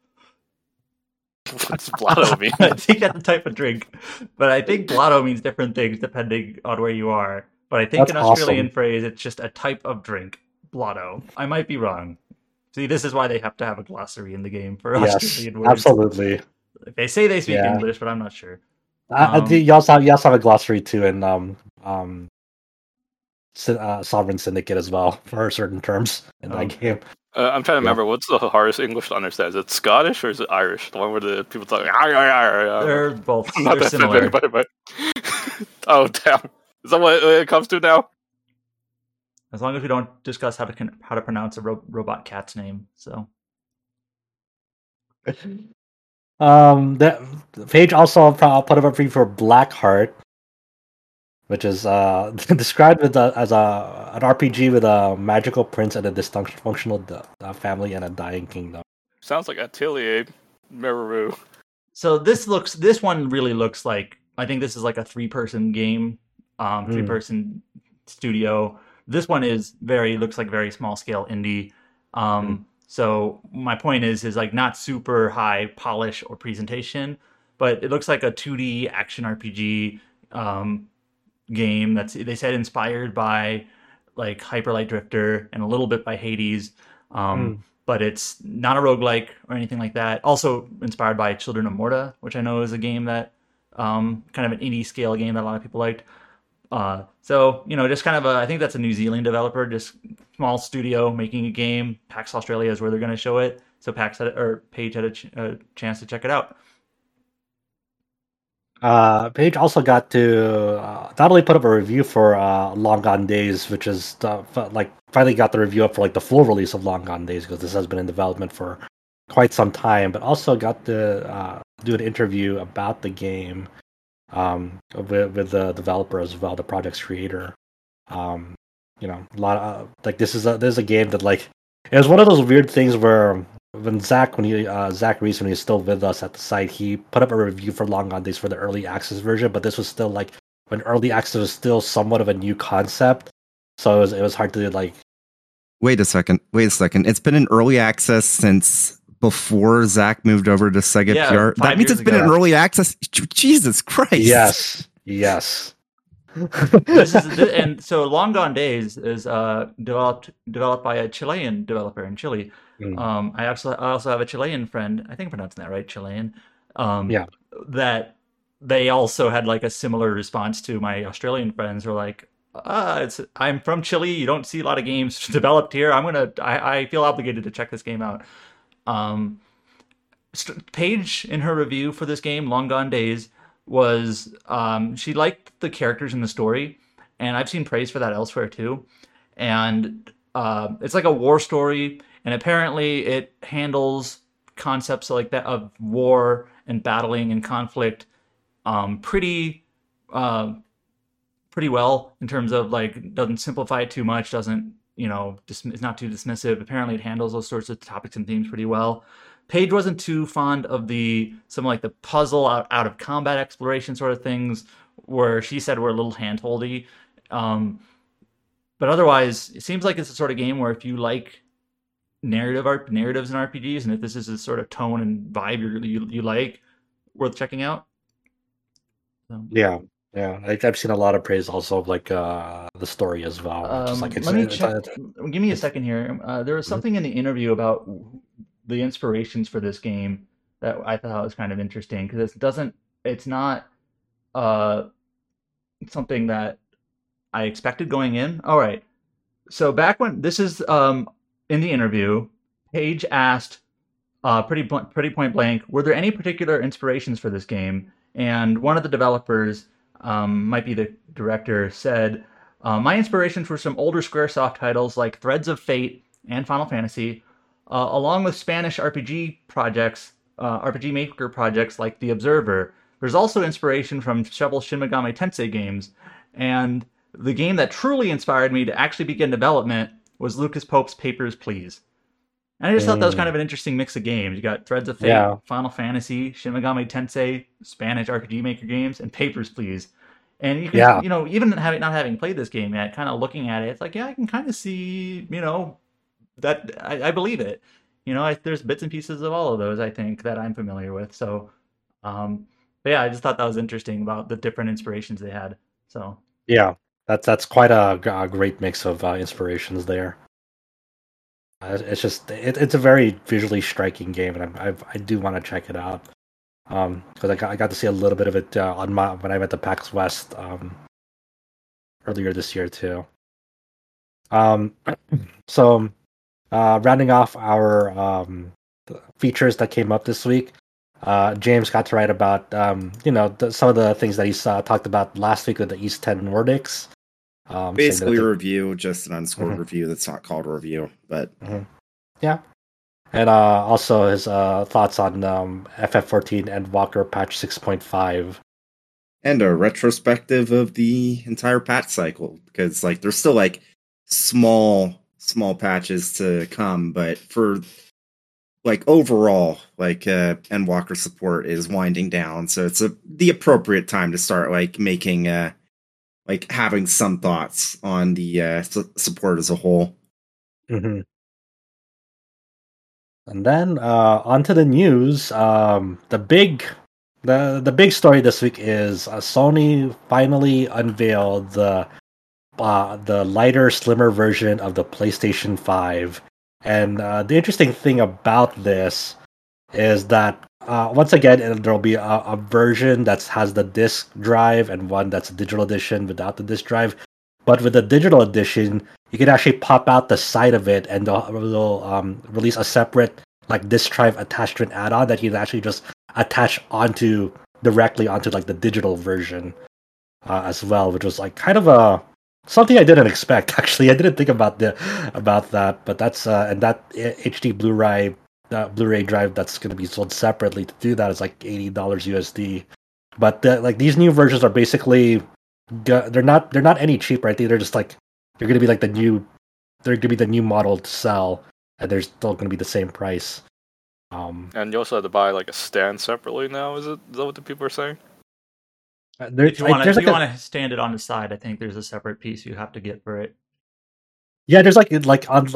What's blotto mean? I think that's a type of drink, but I think blotto means different things depending on where you are. But I think that's an Australian awesome. phrase, it's just a type of drink, blotto. I might be wrong. See, this is why they have to have a glossary in the game for yes, Australian words. Absolutely. They say they speak yeah. English, but I'm not sure. Um, you also have, you also have a glossary too in um um uh, Sovereign Syndicate as well for certain terms in that oh. game. Uh, I'm trying to remember what's the hardest English to understand. Is it Scottish or is it Irish? The one where the people talk. They're both. I'm not They're that similar. Anybody, but... oh damn! Is that what it comes to now? As long as we don't discuss how to how to pronounce a ro- robot cat's name, so. Um, that page also I'll put up a free for Blackheart, which is uh described as a, as a an RPG with a magical prince and a dysfunctional uh, family and a dying kingdom. Sounds like Atelier Meruru. So this looks this one really looks like I think this is like a three person game, um, three person mm. studio. This one is very looks like very small scale indie. Um, mm. So my point is, is like not super high polish or presentation, but it looks like a 2D action RPG um, game that's they said inspired by like Hyper Light Drifter and a little bit by Hades. Um, mm. But it's not a roguelike or anything like that. Also inspired by Children of Morta, which I know is a game that um, kind of an indie scale game that a lot of people liked. Uh, so you know, just kind of a, I think that's a New Zealand developer, just small studio making a game. PAX Australia is where they're going to show it. So PAX had, or Paige had a, ch- a chance to check it out. Uh, Paige also got to uh, not only put up a review for uh, Long Gone Days, which is uh, like finally got the review up for like the full release of Long Gone Days because this has been in development for quite some time, but also got to uh, do an interview about the game um, with, with the developer as well, the project's creator. Um, you know, a lot of like this is a this is a game that like it was one of those weird things where when Zach when he uh, Zach Reese when he was still with us at the site, he put up a review for Long Gone Days for the early access version, but this was still like when early access was still somewhat of a new concept, so it was it was hard to like. Wait a second. Wait a second. It's been in early access since before Zach moved over to Sega yeah, PR. That means it's ago. been in early access. Jesus Christ. Yes. Yes. this is and so Long Gone Days is uh, developed developed by a Chilean developer in Chile. Mm. Um, I also I also have a Chilean friend. I think I'm pronouncing that right, Chilean. Um, yeah. That they also had like a similar response to my Australian friends. Were like, uh, it's I'm from Chile. You don't see a lot of games developed here. I'm gonna. I, I feel obligated to check this game out. Um, Paige in her review for this game, Long Gone Days, was um, she liked the characters in the story, and I've seen praise for that elsewhere too. And uh, it's like a war story, and apparently it handles concepts like that of war and battling and conflict um, pretty uh, pretty well in terms of like doesn't simplify it too much, doesn't you know, dis- it's not too dismissive. Apparently, it handles those sorts of topics and themes pretty well. Paige wasn't too fond of the some like the puzzle out, out of combat exploration sort of things, where she said we're a little handholdy. Um, but otherwise, it seems like it's a sort of game where if you like narrative art narratives and RPGs, and if this is a sort of tone and vibe you you like, worth checking out. So. Yeah, yeah, I, have seen a lot of praise also of like uh, the story as well. Um, like let me check. give me a second here. Uh, there was mm-hmm. something in the interview about the inspirations for this game that I thought was kind of interesting because it doesn't. It's not uh, something that I expected going in. All right. So back when this is um, in the interview, Paige asked, uh, pretty pretty point blank, were there any particular inspirations for this game? And one of the developers um, might be the director, said, uh, My inspirations were some older Squaresoft titles like Threads of Fate and Final Fantasy, uh, along with Spanish RPG projects, uh, RPG Maker projects like The Observer. There's also inspiration from several Shin Megami Tensei games, and the game that truly inspired me to actually begin development was Lucas Pope's Papers, Please. And I just mm. thought that was kind of an interesting mix of games. You got Threads of Fate, yeah. Final Fantasy, Shin Megami Tensei, Spanish RPG Maker games, and Papers, Please. And you can, yeah. you know, even having not having played this game yet, kind of looking at it, it's like, yeah, I can kind of see, you know, that I, I believe it. You know, I, there's bits and pieces of all of those I think that I'm familiar with. So, um, but yeah, I just thought that was interesting about the different inspirations they had. So yeah, that's that's quite a, a great mix of uh, inspirations there. It's just it, it's a very visually striking game, and I I, I do want to check it out. Um, because I got I got to see a little bit of it uh, on my when I went to PAX West um earlier this year too. Um, so uh, rounding off our um features that came up this week, uh, James got to write about um, you know the, some of the things that he saw, talked about last week with the East Ten Nordics. Um, Basically, a review, just an unscored mm-hmm. review that's not called a review, but mm-hmm. yeah. And uh, also his uh, thoughts on um, FF14 Endwalker patch 6.5. And a retrospective of the entire patch cycle because like there's still like small small patches to come, but for like overall, like uh Endwalker support is winding down, so it's a the appropriate time to start like making uh like having some thoughts on the uh, su- support as a whole. Mm-hmm. And then uh, onto the news. Um, the big, the the big story this week is uh, Sony finally unveiled the uh, the lighter, slimmer version of the PlayStation Five. And uh, the interesting thing about this is that uh, once again, there'll be a, a, version that has the disc drive and one that's a digital edition without the disc drive. But with the digital edition, you can actually pop out the side of it and they'll, um, release a separate like disc drive attached to an add-on that you can actually just attach onto directly onto like the digital version uh, as well, which was like kind of a something I didn't expect. Actually, I didn't think about the about that, but that's uh, and that HD Blu-ray uh, Blu-ray drive that's going to be sold separately to do that is like eighty dollars USD. But the, like these new versions are basically they're not they're not any cheap, right? They're just like they're going to be like the new they're going to be the new model to sell, and they're still going to be the same price. Um, and you also have to buy like a stand separately now. Is it is that what the people are saying? Uh, there, if you want to stand it on the side, I think there's a separate piece you have to get for it. Yeah, there's like like on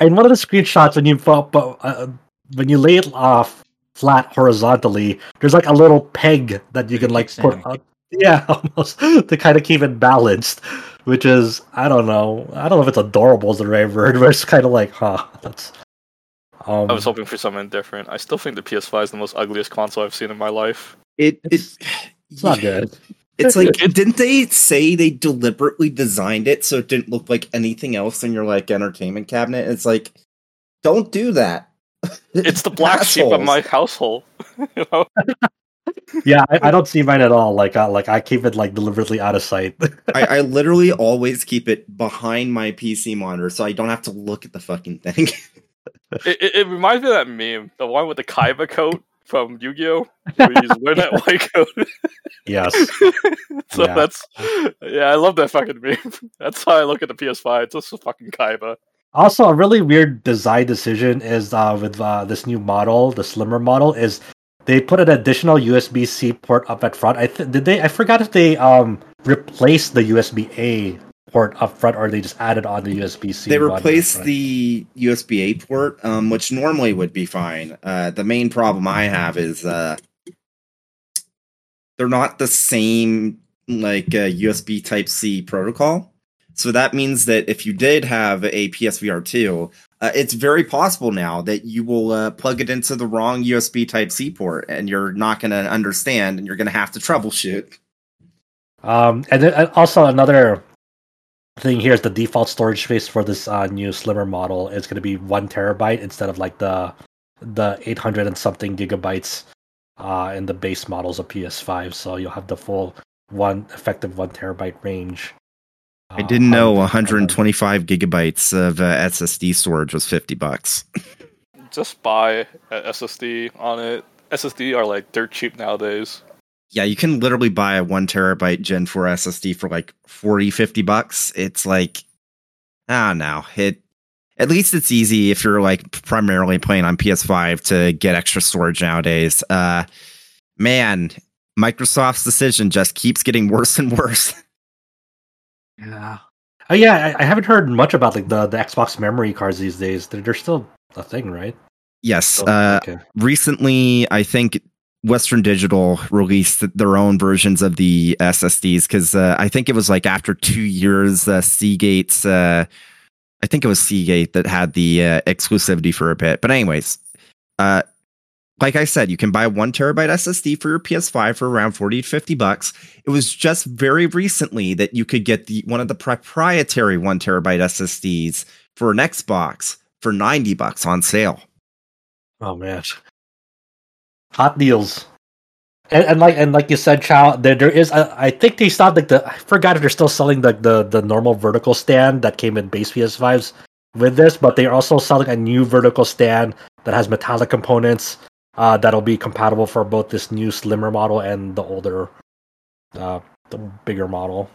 in one of the screenshots when you uh, when you lay it off flat horizontally, there's like a little peg that you can like put on. Yeah, almost to kind of keep it balanced, which is I don't know. I don't know if it's adorable is the right word, but it's kind of like, huh, that's. Um, I was hoping for something different. I still think the PS5 is the most ugliest console I've seen in my life. It it's, it's not good. It's like didn't they say they deliberately designed it so it didn't look like anything else in your like entertainment cabinet? It's like don't do that. It's the black sheep of my household. you know? yeah, I, I, don't see mine at all. Like, uh, like I keep it like deliberately out of sight. I, I, literally always keep it behind my PC monitor, so I don't have to look at the fucking thing. it, it, it, reminds me of that meme, the one with the Kaiba coat from Yu-Gi-Oh, where he's wearing that white coat. yes. so yeah. that's yeah, I love that fucking meme. That's how I look at the PS5. It's just a fucking Kaiba. Also, a really weird design decision is uh, with uh, this new model, the slimmer model, is they put an additional USB C port up at front. I th- did they? I forgot if they um replaced the USB A port up front or they just added on the USB C. They replaced the USB A port, um, which normally would be fine. Uh, the main problem I have is uh, they're not the same like uh, USB Type C protocol. So that means that if you did have a PSVR 2, uh, it's very possible now that you will uh, plug it into the wrong USB Type C port and you're not going to understand and you're going to have to troubleshoot. Um, and then uh, also another thing here is the default storage space for this uh, new slimmer model is going to be one terabyte instead of like the the 800 and something gigabytes uh, in the base models of PS5. So you'll have the full one effective one terabyte range I didn't know 125 gigabytes of uh, SSD storage was 50 bucks. Just buy an SSD on it. SSD are like dirt cheap nowadays. Yeah, you can literally buy a one terabyte Gen 4 SSD for like 40, 50 bucks. It's like, I don't know. It, at least it's easy if you're like primarily playing on PS5 to get extra storage nowadays. Uh, man, Microsoft's decision just keeps getting worse and worse. Yeah. Oh yeah, I, I, haven't heard much about like the, the Xbox memory cards these days. They're, they're still a thing, right? Yes. Oh, uh, okay. Recently, I think Western Digital released their own versions of the SSDs because uh, I think it was like after two years, uh, Seagate's. Uh, I think it was Seagate that had the uh, exclusivity for a bit. But anyways, uh, like I said, you can buy one terabyte SSD for your PS5 for around 40 to 50 bucks. It was just very recently that you could get the one of the proprietary one terabyte SSDs for an Xbox for 90 bucks on sale. Oh man. Hot deals. And, and like and like you said, Chao, there there is I, I think they stopped like the I forgot if they're still selling the, the the normal vertical stand that came in base PS5s with this, but they're also selling a new vertical stand that has metallic components uh, that'll be compatible for both this new slimmer model and the older, uh, the bigger model.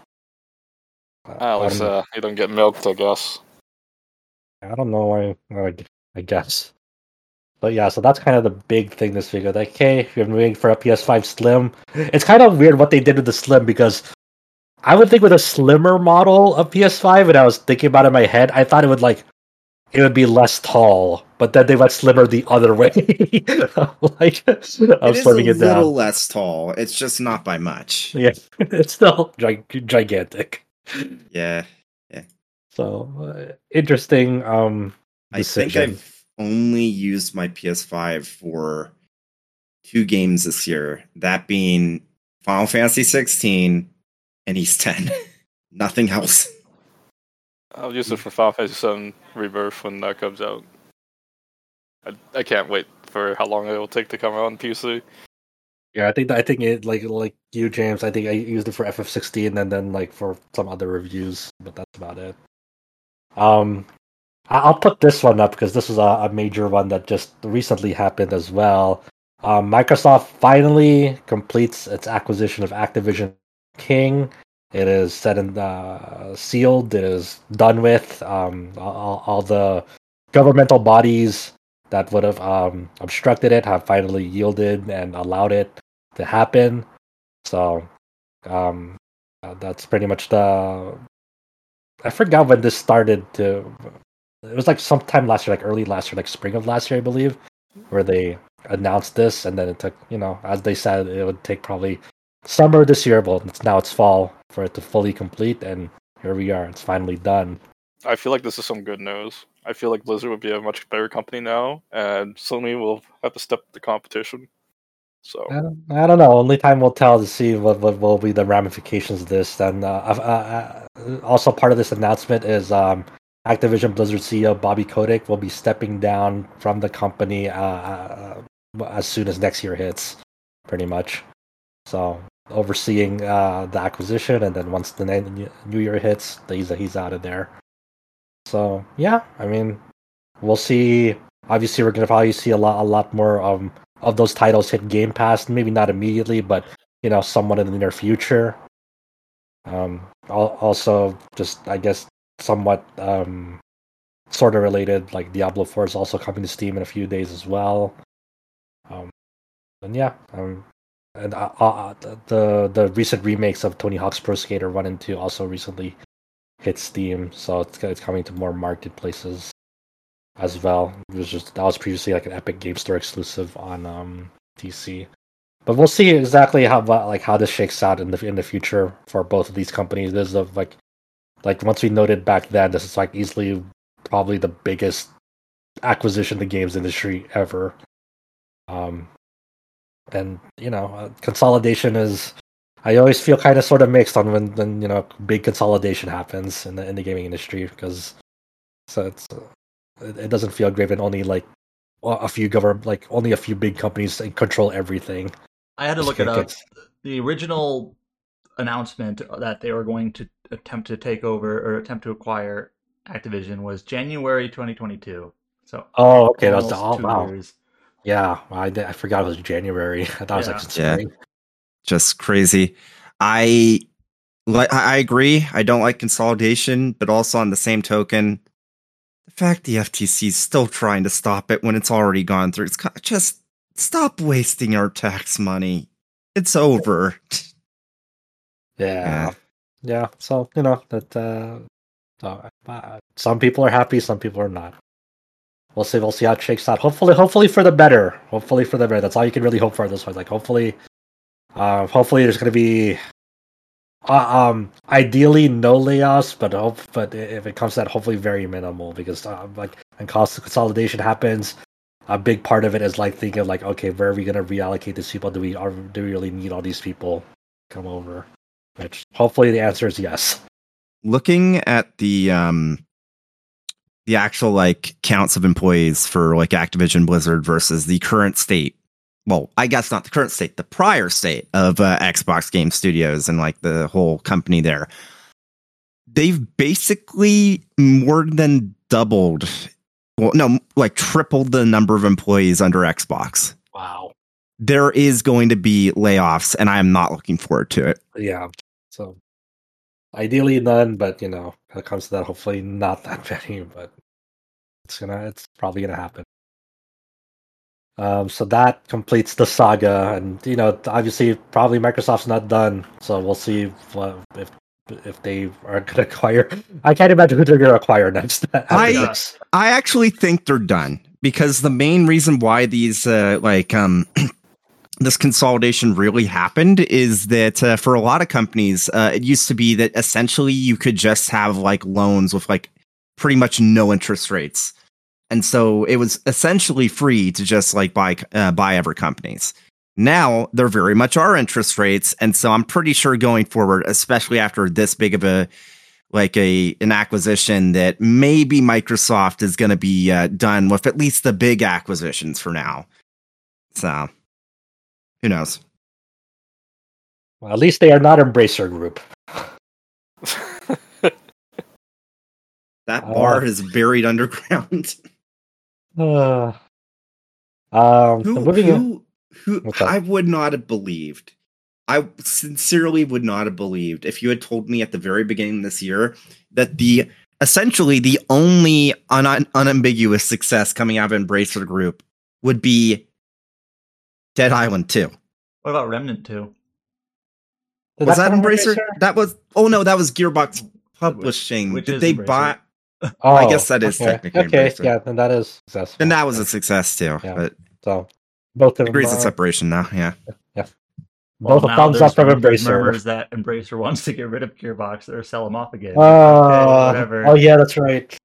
Uh, At least uh, you don't get milked, I guess. I don't know why. I, I guess. But yeah, so that's kind of the big thing this figure. Like, hey, if you're waiting for a PS5 Slim. It's kind of weird what they did with the Slim because I would think with a slimmer model of PS5, and I was thinking about it in my head, I thought it would like it would be less tall, but then they went slimmer the other way. like I'm it is a it little less tall. It's just not by much. Yeah, it's still gigantic. Yeah, yeah. So uh, interesting. Um, I think I've only used my PS5 for two games this year. That being Final Fantasy 16 and Ys 10. Nothing else. I'll use it for Final Fantasy 7 Rebirth when that comes out. I, I can't wait for how long it will take to come out on PC. Yeah, I think I think it like like you, James. I think I used it for FF16 and then like for some other reviews, but that's about it. Um, I'll put this one up because this was a, a major one that just recently happened as well. Um, Microsoft finally completes its acquisition of Activision King it is set and uh, sealed. It is done with. Um, all, all, the governmental bodies that would have um, obstructed it have finally yielded and allowed it to happen. So um, that's pretty much the. I forgot when this started to. It was like sometime last year, like early last year, like spring of last year, I believe, where they announced this, and then it took, you know, as they said, it would take probably summer this year, but it's now it's fall for it to fully complete, and here we are. It's finally done. I feel like this is some good news. I feel like Blizzard would be a much better company now, and Sony will have to step the competition. So I don't, I don't, know. Only time will tell to see what, what will be the ramifications of this. And uh, uh, uh, also part of this announcement is um, Activision Blizzard CEO Bobby Kotick will be stepping down from the company uh, uh, as soon as next year hits, pretty much. So overseeing uh, the acquisition, and then once the new year hits, he's he's out of there. So yeah, I mean, we'll see. Obviously, we're gonna probably see a lot, a lot more um, of those titles hit Game Pass. Maybe not immediately, but you know, somewhat in the near future. Um, also, just I guess somewhat um, sort of related. Like Diablo Four is also coming to Steam in a few days as well. Um, and yeah, um, and uh, uh, the the recent remakes of Tony Hawk's Pro Skater One and Two also recently hit Steam, so it's it's coming to more marketplaces as well. It was just that was previously like an Epic Game Store exclusive on um, PC. But we'll see exactly how like how this shakes out in the in the future for both of these companies. There's a like like once we noted back then, this is like easily probably the biggest acquisition the games industry ever. Um, and you know, uh, consolidation is I always feel kind of sort of mixed on when, when you know big consolidation happens in the in the gaming industry because so it's it, it doesn't feel great when only like a few government like only a few big companies control everything. I had to look it up. The original announcement that they were going to attempt to take over or attempt to acquire Activision was January 2022. So oh, okay, that was oh, wow. Years. Yeah, I, I forgot it was January. I thought yeah. it was like spring. Yeah just crazy. I like I agree. I don't like consolidation, but also on the same token, the fact the FTC is still trying to stop it when it's already gone through. It's just stop wasting our tax money. It's over. Yeah. Yeah. Yeah. So, you know, that uh, uh, some people are happy, some people are not. We'll see. We'll see how it shakes out. Hopefully, hopefully for the better. Hopefully for the better. That's all you can really hope for at this point. Like, hopefully, uh, hopefully, there's going to be, uh, um, ideally no layoffs, but hope, but if it comes to that, hopefully very minimal because uh, like and cost consolidation happens, a big part of it is like thinking like, okay, where are we going to reallocate these people? Do we are, do we really need all these people come over? Which hopefully the answer is yes. Looking at the um the actual like counts of employees for like Activision Blizzard versus the current state well, I guess not the current state, the prior state of uh, Xbox Game Studios and like the whole company there. They've basically more than doubled, well, no, like tripled the number of employees under Xbox. Wow. There is going to be layoffs, and I am not looking forward to it. Yeah. So ideally none, but you know, when it comes to that, hopefully not that many, but it's gonna, it's probably gonna happen. Um, so that completes the saga, and you know, obviously, probably Microsoft's not done. So we'll see what, if if they are going to acquire. I can't imagine who they're going to acquire next. I this. I actually think they're done because the main reason why these uh, like um this consolidation really happened is that uh, for a lot of companies, uh, it used to be that essentially you could just have like loans with like pretty much no interest rates and so it was essentially free to just like buy uh, buy every companies. Now there very much are interest rates, and so I'm pretty sure going forward, especially after this big of a like a an acquisition, that maybe Microsoft is going to be uh, done with at least the big acquisitions for now. So who knows? Well, at least they are not Embracer Group. that bar uh, is buried underground. Uh, um, who, who, who I would not have believed. I sincerely would not have believed if you had told me at the very beginning of this year that the essentially the only un- unambiguous success coming out of Embracer Group would be Dead Island 2. What about Remnant 2? was that, that Embracer? Embracer? That was oh no, that was Gearbox Publishing. Which, which Did they Embracer? buy Oh, I guess that is okay. technically okay. Yeah, then that is successful. And that was a success too. Yeah. But so both of degrees them, of separation now. Yeah. Yeah. Well, Both a thumbs up from Embracer. Murmurs that Embracer wants to get rid of Gearbox or sell them off again. Uh, okay, whatever. Oh yeah, that's right.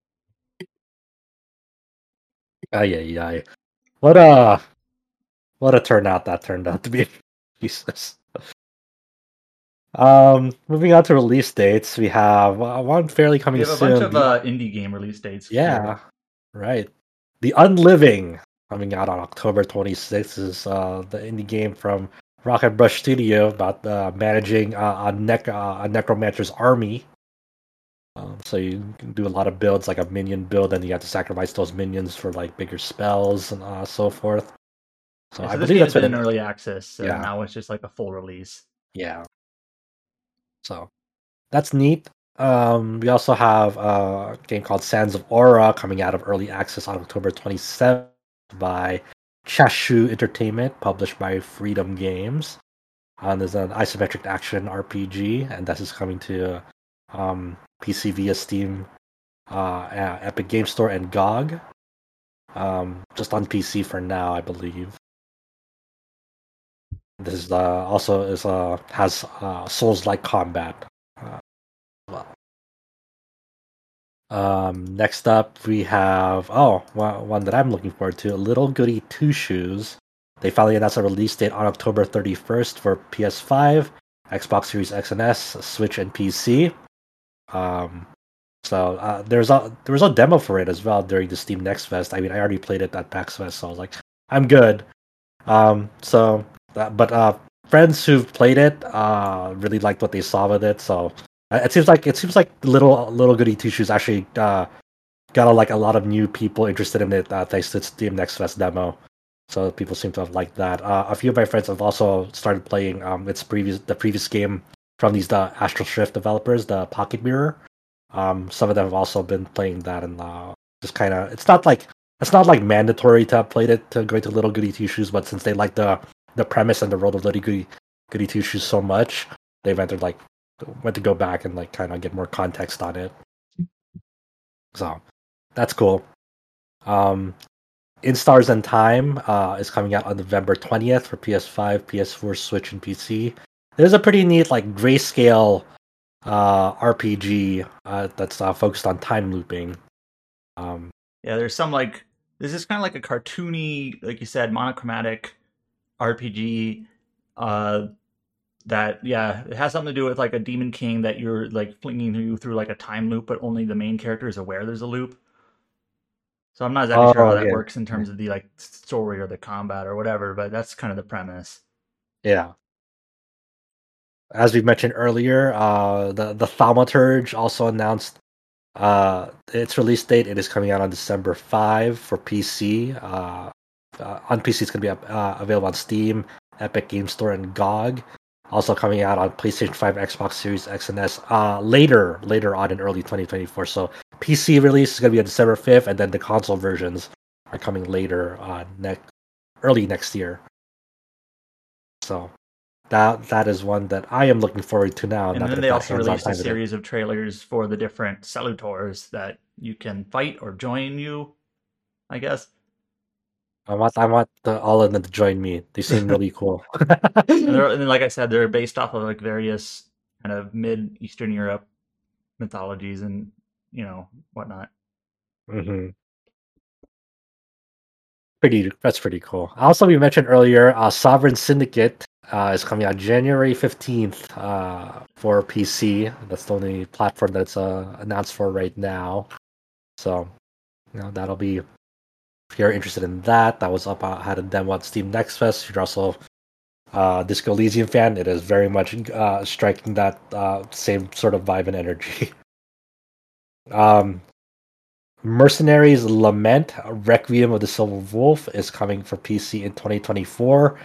Ay, yeah, ay. What a what a turnout that turned out to be. Jesus. Um, moving on to release dates, we have uh, one fairly coming we have soon. a bunch of uh, indie game release dates. Yeah, right. The Unliving coming out on October 26th is uh, the indie game from Rocket Brush Studio about uh, managing uh, a, nec- uh, a necromancer's army. Um, so you can do a lot of builds, like a minion build, and you have to sacrifice those minions for like bigger spells and uh, so forth. So, yeah, so I believe that's been in early access. So yeah. now it's just like a full release. Yeah. So that's neat. Um, we also have a game called Sands of Aura coming out of early access on October 27th by Chashu Entertainment, published by Freedom Games. And there's an isometric action RPG, and this is coming to um, PC via Steam, uh, Epic Game Store, and GOG. Um, just on PC for now, I believe. This is uh, also is uh, has uh, Souls-like combat. Uh, well. Um, next up, we have oh one that I'm looking forward to: Little Goody Two Shoes. They finally announced a release date on October 31st for PS5, Xbox Series X and S, Switch, and PC. Um, so uh, there's a there was a demo for it as well during the Steam Next Fest. I mean, I already played it at PAX Fest, so I was like, I'm good. Um, so but uh, friends who've played it uh, really liked what they saw with it. So uh, it seems like it seems like little little goody two shoes actually uh, got a, like a lot of new people interested in it uh, thanks to Steam Next Fest demo. So people seem to have liked that. Uh, a few of my friends have also started playing um, its previous the previous game from these the Astral Shift developers, the Pocket Mirror. Um, some of them have also been playing that and just kind of it's not like it's not like mandatory to have played it to go to Little Goody Two Shoes, but since they like the the premise and the world of Goody, Goody Two Shoes so much, they've entered like went to go back and like kind of get more context on it. So that's cool. Um, in Stars and Time uh, is coming out on November 20th for PS5, PS4, Switch, and PC. There's a pretty neat like grayscale uh, RPG uh, that's uh, focused on time looping. Um, yeah, there's some like this is kind of like a cartoony, like you said, monochromatic RPG uh that yeah it has something to do with like a demon king that you're like flinging you through like a time loop but only the main character is aware there's a loop. So i'm not exactly oh, sure how that yeah. works in terms of the like story or the combat or whatever but that's kind of the premise. Yeah. As we mentioned earlier uh the the thaumaturge also announced uh its release date. It is coming out on december 5 for pc uh uh, on PC. It's going to be uh, available on Steam, Epic Game Store, and GOG. Also coming out on PlayStation 5, Xbox Series X and S uh, later, later on in early 2024. So PC release is going to be on December 5th, and then the console versions are coming later, uh, next early next year. So that that is one that I am looking forward to now. And then they also released a series of trailers for the different Salutors that you can fight or join you, I guess. I want I want the, all of them to join me. They seem really cool. and, and like I said, they're based off of like various kind of mid Eastern Europe mythologies and you know whatnot. Mm-hmm. Pretty. That's pretty cool. Also, we mentioned earlier, uh, Sovereign Syndicate uh, is coming out January fifteenth uh, for PC. That's the only platform that's uh, announced for right now. So, you know, that'll be if you're interested in that, that was up uh, had a demo at Steam Next Fest. If you're also uh, Disco Elysium fan, it is very much uh, striking that uh, same sort of vibe and energy. um, Mercenaries Lament Requiem of the Silver Wolf is coming for PC in 2024.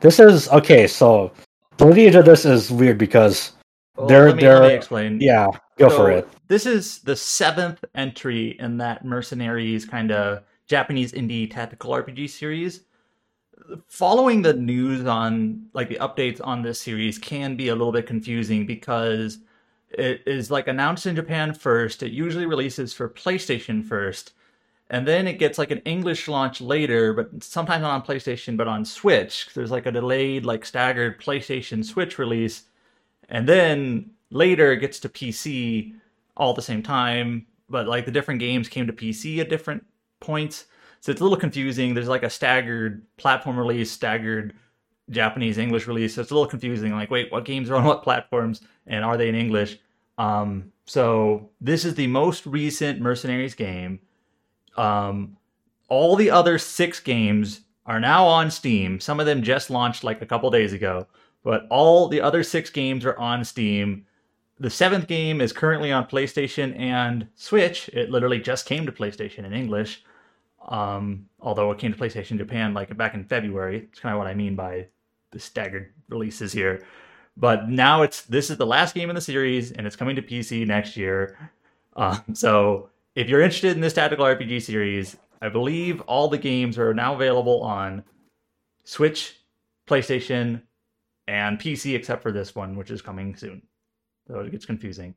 This is okay. So the lineage of this is weird because well, they're let me, they're let me explain. Yeah, go so for it. This is the seventh entry in that Mercenaries kind of Japanese indie tactical RPG series. Following the news on like the updates on this series can be a little bit confusing because it is like announced in Japan first. It usually releases for PlayStation first, and then it gets like an English launch later, but sometimes not on PlayStation, but on Switch. There's like a delayed, like staggered PlayStation Switch release, and then later it gets to PC all at the same time. But like the different games came to PC at different points, so it's a little confusing. There's like a staggered platform release, staggered Japanese English release. So it's a little confusing. Like, wait, what games are on what platforms, and are they in English? Um, so this is the most recent Mercenaries game. Um, all the other six games are now on Steam. Some of them just launched like a couple days ago, but all the other six games are on Steam. The seventh game is currently on PlayStation and Switch. It literally just came to PlayStation in English. Um, although it came to PlayStation Japan like back in February. It's kind of what I mean by the staggered releases here. But now it's this is the last game in the series, and it's coming to PC next year. Uh, so if you're interested in this tactical RPG series, I believe all the games are now available on Switch, PlayStation, and PC, except for this one, which is coming soon. So it gets confusing.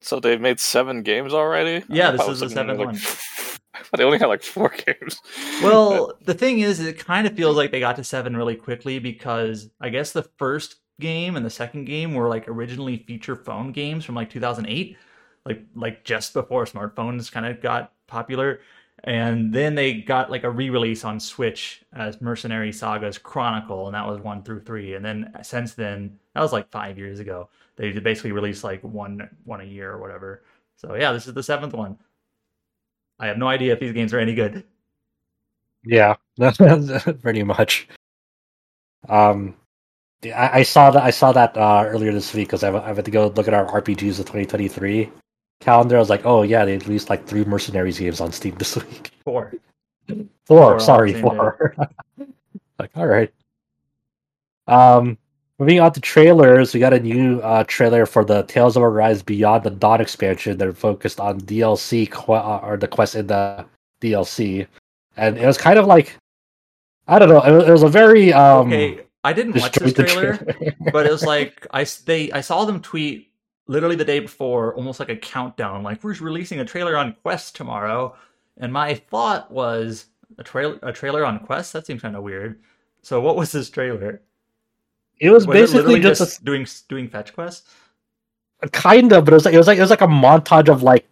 So they've made seven games already. Yeah, this is the seventh like, one. they only had like four games. well, the thing is, it kind of feels like they got to seven really quickly because I guess the first game and the second game were like originally feature phone games from like 2008, like like just before smartphones kind of got popular. And then they got like a re-release on Switch as Mercenary Sagas Chronicle, and that was one through three. And then since then, that was like five years ago. They basically released like one one a year or whatever. So yeah, this is the seventh one. I have no idea if these games are any good. Yeah, pretty much. Um, I, I saw that I saw that uh, earlier this week because I, I went to go look at our RPGs of 2023 calendar. I was like, oh yeah, they released like three Mercenaries games on Steam this week. Four. Four. four sorry, four. like, all right. Um, moving on to trailers, we got a new uh, trailer for the Tales of Arise Beyond the Dawn expansion. They're focused on DLC uh, or the quest in the DLC, and it was kind of like I don't know. It, was a very um, okay. I didn't watch this trailer, but it was like I they I saw them tweet literally the day before, almost like a countdown, like we're releasing a trailer on Quest tomorrow. And my thought was a trailer a trailer on Quest. That seems kind of weird. So what was this trailer? It was, was basically it just, just a, doing doing fetch quests. Kind of, but it was like it was like it was like a montage of like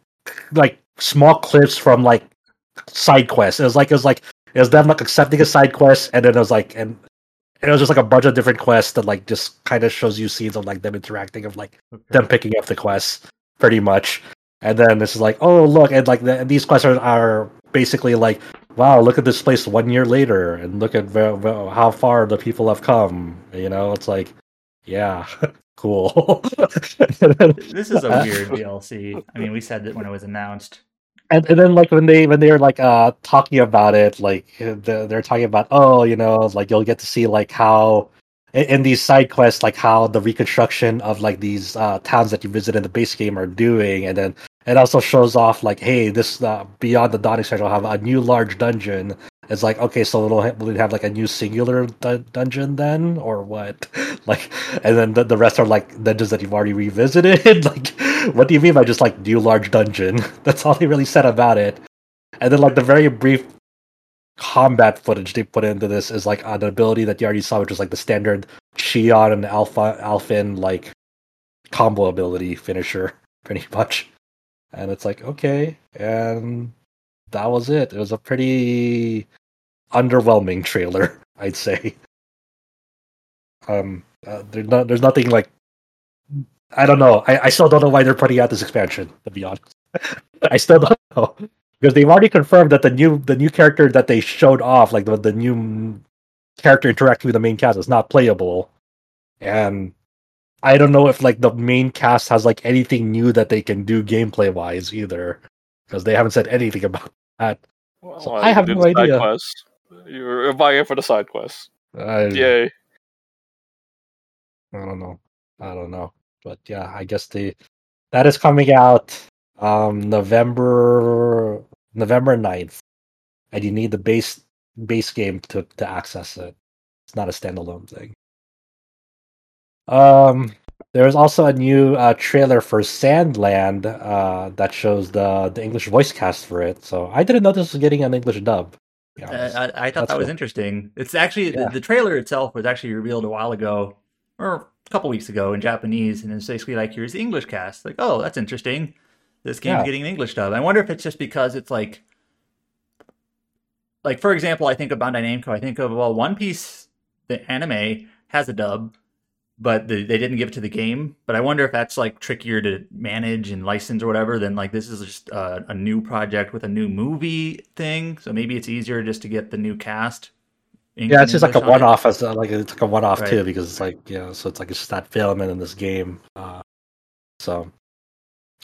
like small clips from like side quests. It was like it was like it was them like accepting a side quest, and then it was like and it was just like a bunch of different quests that like just kind of shows you scenes of like them interacting of like okay. them picking up the quests pretty much and then this is like oh look and like the, and these quests are, are basically like wow look at this place one year later and look at how far the people have come you know? It's like yeah cool. This is a weird dlc i mean we said that when it was announced. And, and then like when they when they're like uh talking about it like they're, they're talking about oh you know like you'll get to see like how in, in these side quests like how the reconstruction of like these uh towns that you visit in the base game are doing and then it also shows off like hey this uh, beyond the dawning will have a new large dungeon. It's like okay so it'll have, will it have like a new singular d- dungeon then or what? Like and then the, the rest are like dungeons that you've already revisited? Like what do you mean by just like new large dungeon? That's all they really said about it. And then like the very brief combat footage they put into this is like an ability that you already saw which is like the standard Shionne and Alpha Alphen like combo ability finisher pretty much and it's like okay and that was it it was a pretty underwhelming trailer, I'd say. Um, uh, there's no, there's nothing like. I don't know. I, I still don't know why they're putting out this expansion. To be honest, I still don't know because they've already confirmed that the new the new character that they showed off, like the the new character interacting with the main cast, is not playable, and I don't know if like the main cast has like anything new that they can do gameplay wise either, because they haven't said anything about that. Well, so I have no idea. Quest. You're buying it for the side quest. I, Yay. I don't know. I don't know. But yeah, I guess the that is coming out um November November 9th. And you need the base base game to, to access it. It's not a standalone thing. Um there was also a new uh, trailer for Sandland uh, that shows the the English voice cast for it. So I didn't know this was getting an English dub. Uh, I, I, thought That's that cool. was interesting. It's actually yeah. the, the, trailer itself was actually revealed a while ago, or a couple weeks ago in Japanese, and it's basically like here's the English cast. Like, oh, that's interesting. This game's yeah. getting an English dub. I wonder if it's just because it's like, like for example, I think of Bandai Namco. I think of well, One Piece, the anime has a dub, but the, they didn't give it to the game. But I wonder if that's like trickier to manage and license or whatever than like this is just a, a new project with a new movie thing. So maybe it's easier just to get the new cast. Yeah, it's just like a one-off as a, like it's like a one-off right. too because it's like you know so it's like it's just that film and in this game. Uh, so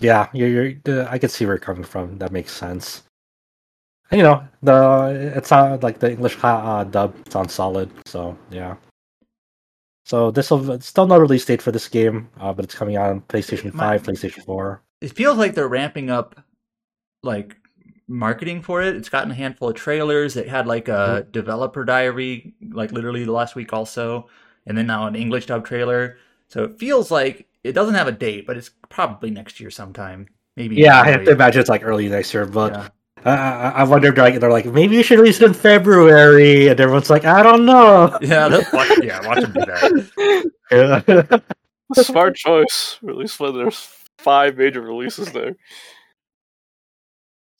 yeah, you're, you're I can see where you're coming from. That makes sense. And, you know the it's not like the English uh, dub sounds solid. So yeah. So this will still no release date for this game, uh, but it's coming out on PlayStation Five, PlayStation Four. It feels like they're ramping up, like marketing for it. It's gotten a handful of trailers. It had like a mm-hmm. developer diary, like literally the last week also, and then now an English dub trailer. So it feels like it doesn't have a date, but it's probably next year sometime. Maybe. Yeah, I have to imagine it's like early next year, but. Yeah. I, I wonder, like, they're like, maybe you should release it in February, and everyone's like, I don't know. Yeah, watch, yeah, watch them do that. Yeah. Smart choice. Release when there's five major releases there.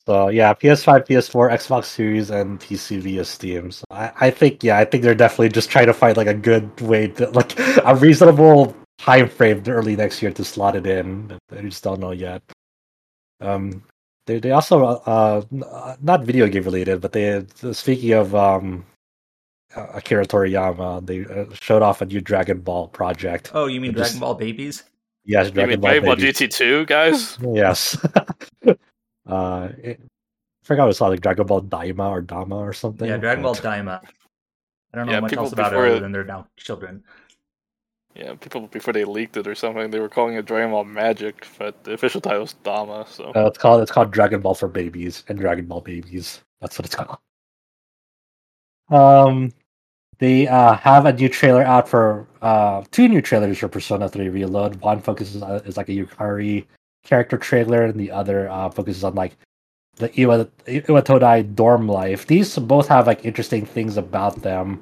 So yeah, PS5, PS4, Xbox Series, and PC via Steam. So I, I think yeah, I think they're definitely just trying to find like a good way to like a reasonable time frame early next year to slot it in. I just don't know yet. Um, they they also uh, uh not video game related, but they speaking of um Akira Toriyama, they uh, showed off a new Dragon Ball project. Oh, you mean Dragon just, Ball Babies? Yes, Dragon Ball, Dragon Ball GT two guys. yes. uh, it, I forgot what it's called, like Dragon Ball Daima or Dama or something. Yeah, Dragon Ball Daima. I don't know yeah, much else about it other than they're now children. Yeah, people before they leaked it or something, they were calling it Dragon Ball Magic, but the official title is Daima. So uh, it's called it's called Dragon Ball for babies and Dragon Ball babies. That's what it's called. Um, they uh, have a new trailer out for uh two new trailers for Persona Three Reload. One focuses on, is like a Yukari character trailer, and the other uh, focuses on like the Iwa Iwatodai dorm life. These both have like interesting things about them.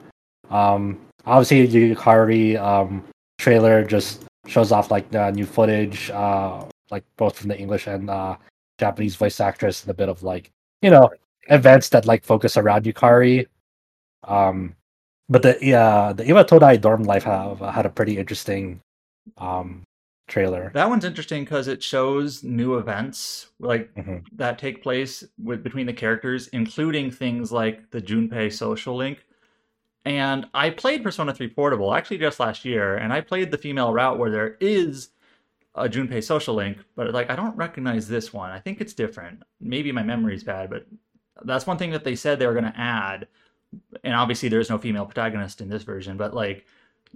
Um, obviously Yukari um trailer just shows off like the new footage, uh, like both from the English and uh, Japanese voice actress, and a bit of like you know events that like focus around Yukari. Um, but the yeah, the Iwatodai dorm life have had a pretty interesting um trailer. That one's interesting because it shows new events like mm-hmm. that take place with between the characters, including things like the Junpei social link, and I played Persona 3 Portable actually just last year, and I played the female route where there is a Junpei social link, but like I don't recognize this one. I think it's different. Maybe my memory's bad, but that's one thing that they said they were going to add. And obviously, there's no female protagonist in this version, but like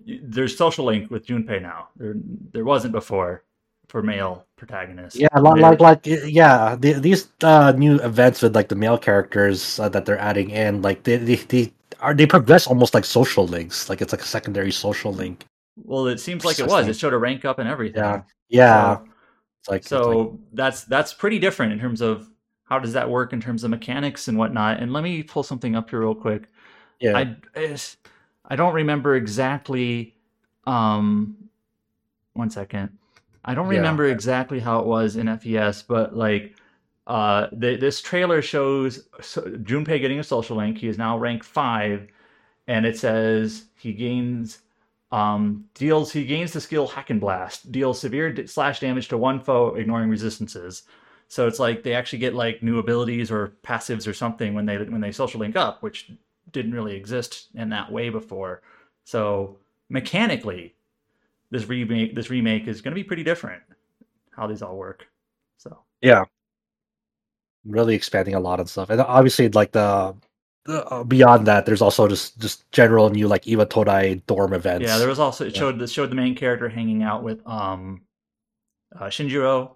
there's social link with Junpei now. There there wasn't before for male protagonists. Yeah, like like, like yeah, the, these uh, new events with like the male characters uh, that they're adding in, like they, they they are they progress almost like social links, like it's like a secondary social link. Well, it seems like it was. It showed a rank up and everything. Yeah, yeah. So, it's like so like... that's that's pretty different in terms of how does that work in terms of mechanics and whatnot. And let me pull something up here real quick. Yeah, I I don't remember exactly. Um, one second. I don't remember yeah. exactly how it was in FES, but like uh, the, this trailer shows Junpei getting a social link. He is now rank five, and it says he gains um, deals he gains the skill Hack and Blast, deals severe slash damage to one foe, ignoring resistances. So it's like they actually get like new abilities or passives or something when they when they social link up, which didn't really exist in that way before. So mechanically, this remake this remake is going to be pretty different. How these all work. So yeah, really expanding a lot of stuff, and obviously like the, the uh, beyond that, there's also just just general new like Iwatodai dorm events. Yeah, there was also it showed yeah. showed the main character hanging out with um uh, Shinjiro.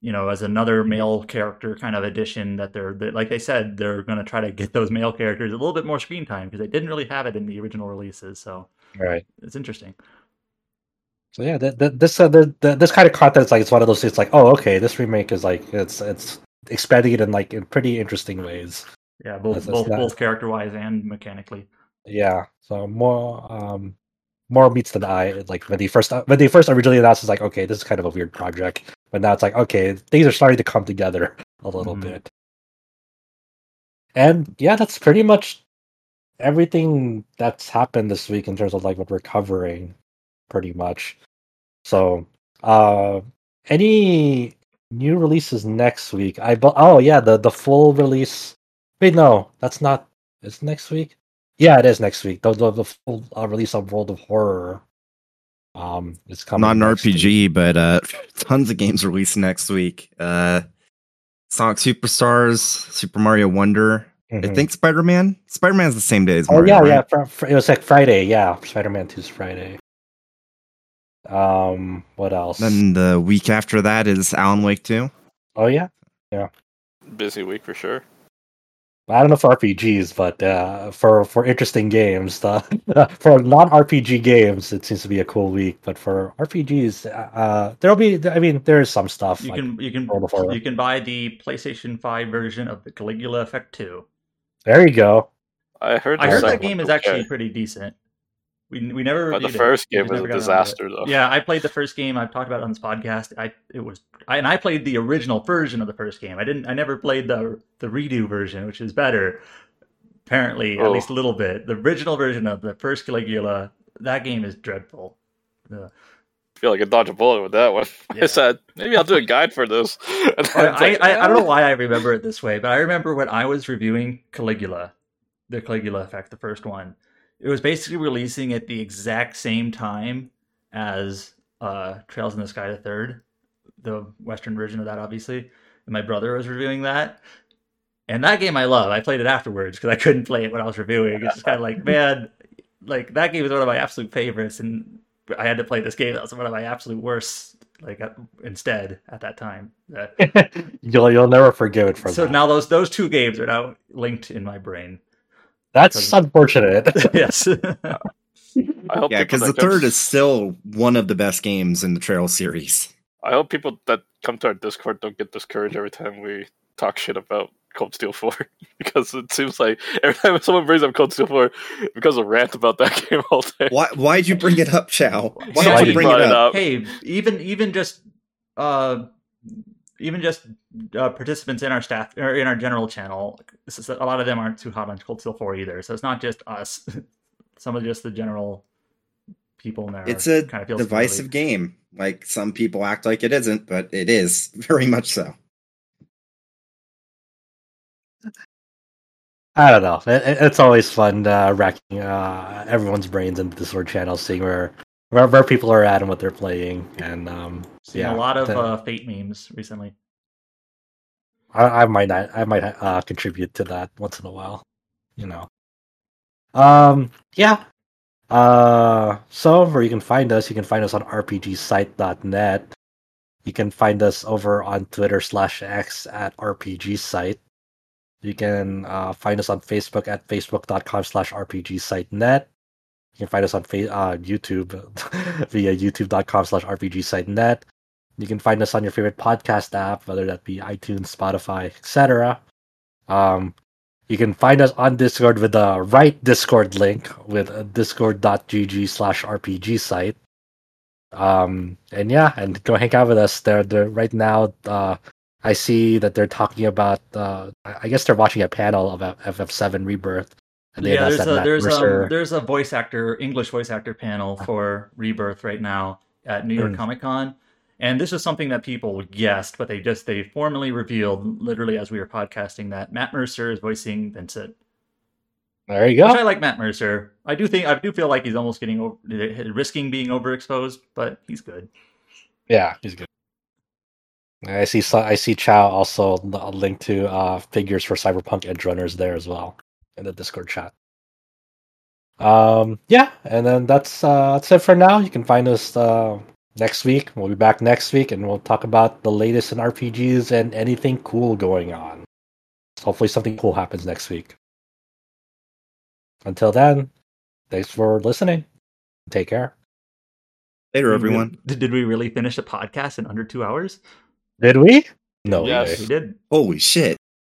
You know, as another male character kind of addition that they're like they said they're going to try to get those male characters a little bit more screen time because they didn't really have it in the original releases. So right, it's interesting. So yeah, th- th- this uh, the, the, this kind of content is like it's one of those things like oh okay this remake is like it's it's expanding it in like in pretty interesting ways. Yeah, both both both character wise and mechanically. Yeah, so more um more meets the eye. Like when they first when they first originally announced, it's like okay, this is kind of a weird project, but now it's like okay, things are starting to come together a little mm-hmm. bit. And yeah, that's pretty much everything that's happened this week in terms of like what we're covering, pretty much. So, uh, any new releases next week? I oh yeah, the the full release. Wait, no, that's not. It's next week. Yeah, it is next week. The the, the full uh, release of World of Horror. Um, it's coming. Not an RPG, week. but uh, tons of games released next week. Uh, Sonic Superstars, Super Mario Wonder. Mm-hmm. I think Spider Man. Spider Man's the same day as Mario. Oh yeah, right? yeah. For, for, it was like Friday. Yeah, Spider Man 2's Friday. Um, what else? Then the week after that is Alan Wake 2. Oh yeah, yeah. Busy week for sure. I don't know for RPGs, but uh, for for interesting games, uh, for non RPG games, it seems to be a cool week. But for RPGs, uh, there'll be. I mean, there's some stuff. You like can you can you can buy the PlayStation Five version of the Caligula Effect Two. There you go. I heard. I heard that game is actually pretty decent. We we never. But the first it. game was a disaster, though. Yeah, I played the first game. I've talked about on this podcast. I it was, I, and I played the original version of the first game. I didn't. I never played the the redo version, which is better. Apparently, oh. at least a little bit. The original version of the first Caligula, that game is dreadful. I feel like I dodged a bullet with that one. Yeah. I said maybe I'll do a guide for this. I, like, I, I, don't know why I remember it this way, but I remember when I was reviewing Caligula, the Caligula effect, the first one it was basically releasing at the exact same time as uh, Trails in the Sky the Third, the Western version of that, obviously. And my brother was reviewing that. And that game I love. I played it afterwards because I couldn't play it when I was reviewing. It's just kind of like, man, like that game is one of my absolute favorites, and I had to play this game that was one of my absolute worst. Like instead at that time, you'll you'll never forgive it for so that. now those those two games are now linked in my brain. That's unfortunate. yes. yeah, because the third is still one of the best games in the Trail series. I hope people that come to our Discord don't get discouraged every time we talk shit about Cold Steel 4 because it seems like every time someone brings up Cold Steel 4 because of rant about that game all day. Why why'd you bring it up, Chao? Why did you bring it up? up? Hey, even even just uh even just uh, participants in our staff or in our general channel, a lot of them aren't too hot on Cold Steel 4 either. So it's not just us; some of just the general people in there. It's a kind of divisive game. Like some people act like it isn't, but it is very much so. I don't know. It, it's always fun uh, racking uh, everyone's brains into the Discord channel, seeing where where, where people are at and what they're playing, and um, Seen yeah, a lot of the, uh, Fate memes recently. I, I might not, I might uh, contribute to that once in a while, you know. Um, yeah. Uh, so where you can find us, you can find us on rpgsite.net. You can find us over on Twitter slash X at rpgsite. You can uh, find us on Facebook at facebook.com slash rpgsite.net. You can find us on uh, YouTube via youtube.com slash rpgsite.net. You can find us on your favorite podcast app, whether that be iTunes, Spotify, etc. Um, you can find us on Discord with the right Discord link with discord.gg slash RPG site. Um, and yeah, and go hang out with us. They're, they're right now. Uh, I see that they're talking about. Uh, I guess they're watching a panel of FF7 Rebirth. yeah, there's a there's a there's a voice actor English voice actor panel for Rebirth right now at New York mm. Comic Con and this is something that people guessed, but they just they formally revealed, literally as we were podcasting, that Matt Mercer is voicing Vincent. There you go. Which I like Matt Mercer. I do think I do feel like he's almost getting over, risking being overexposed, but he's good. Yeah, he's good. I see. I see. Chao also linked to uh, figures for Cyberpunk Edgerunners there as well in the Discord chat. Um, yeah, and then that's uh, that's it for now. You can find us uh, next week. We'll be back next week and we'll talk about the latest in RPGs and anything cool going on. Hopefully, something cool happens next week. Until then, thanks for listening. Take care. Later, everyone. Did, did we really finish a podcast in under two hours? Did we? No Yes. way. We did. Holy shit!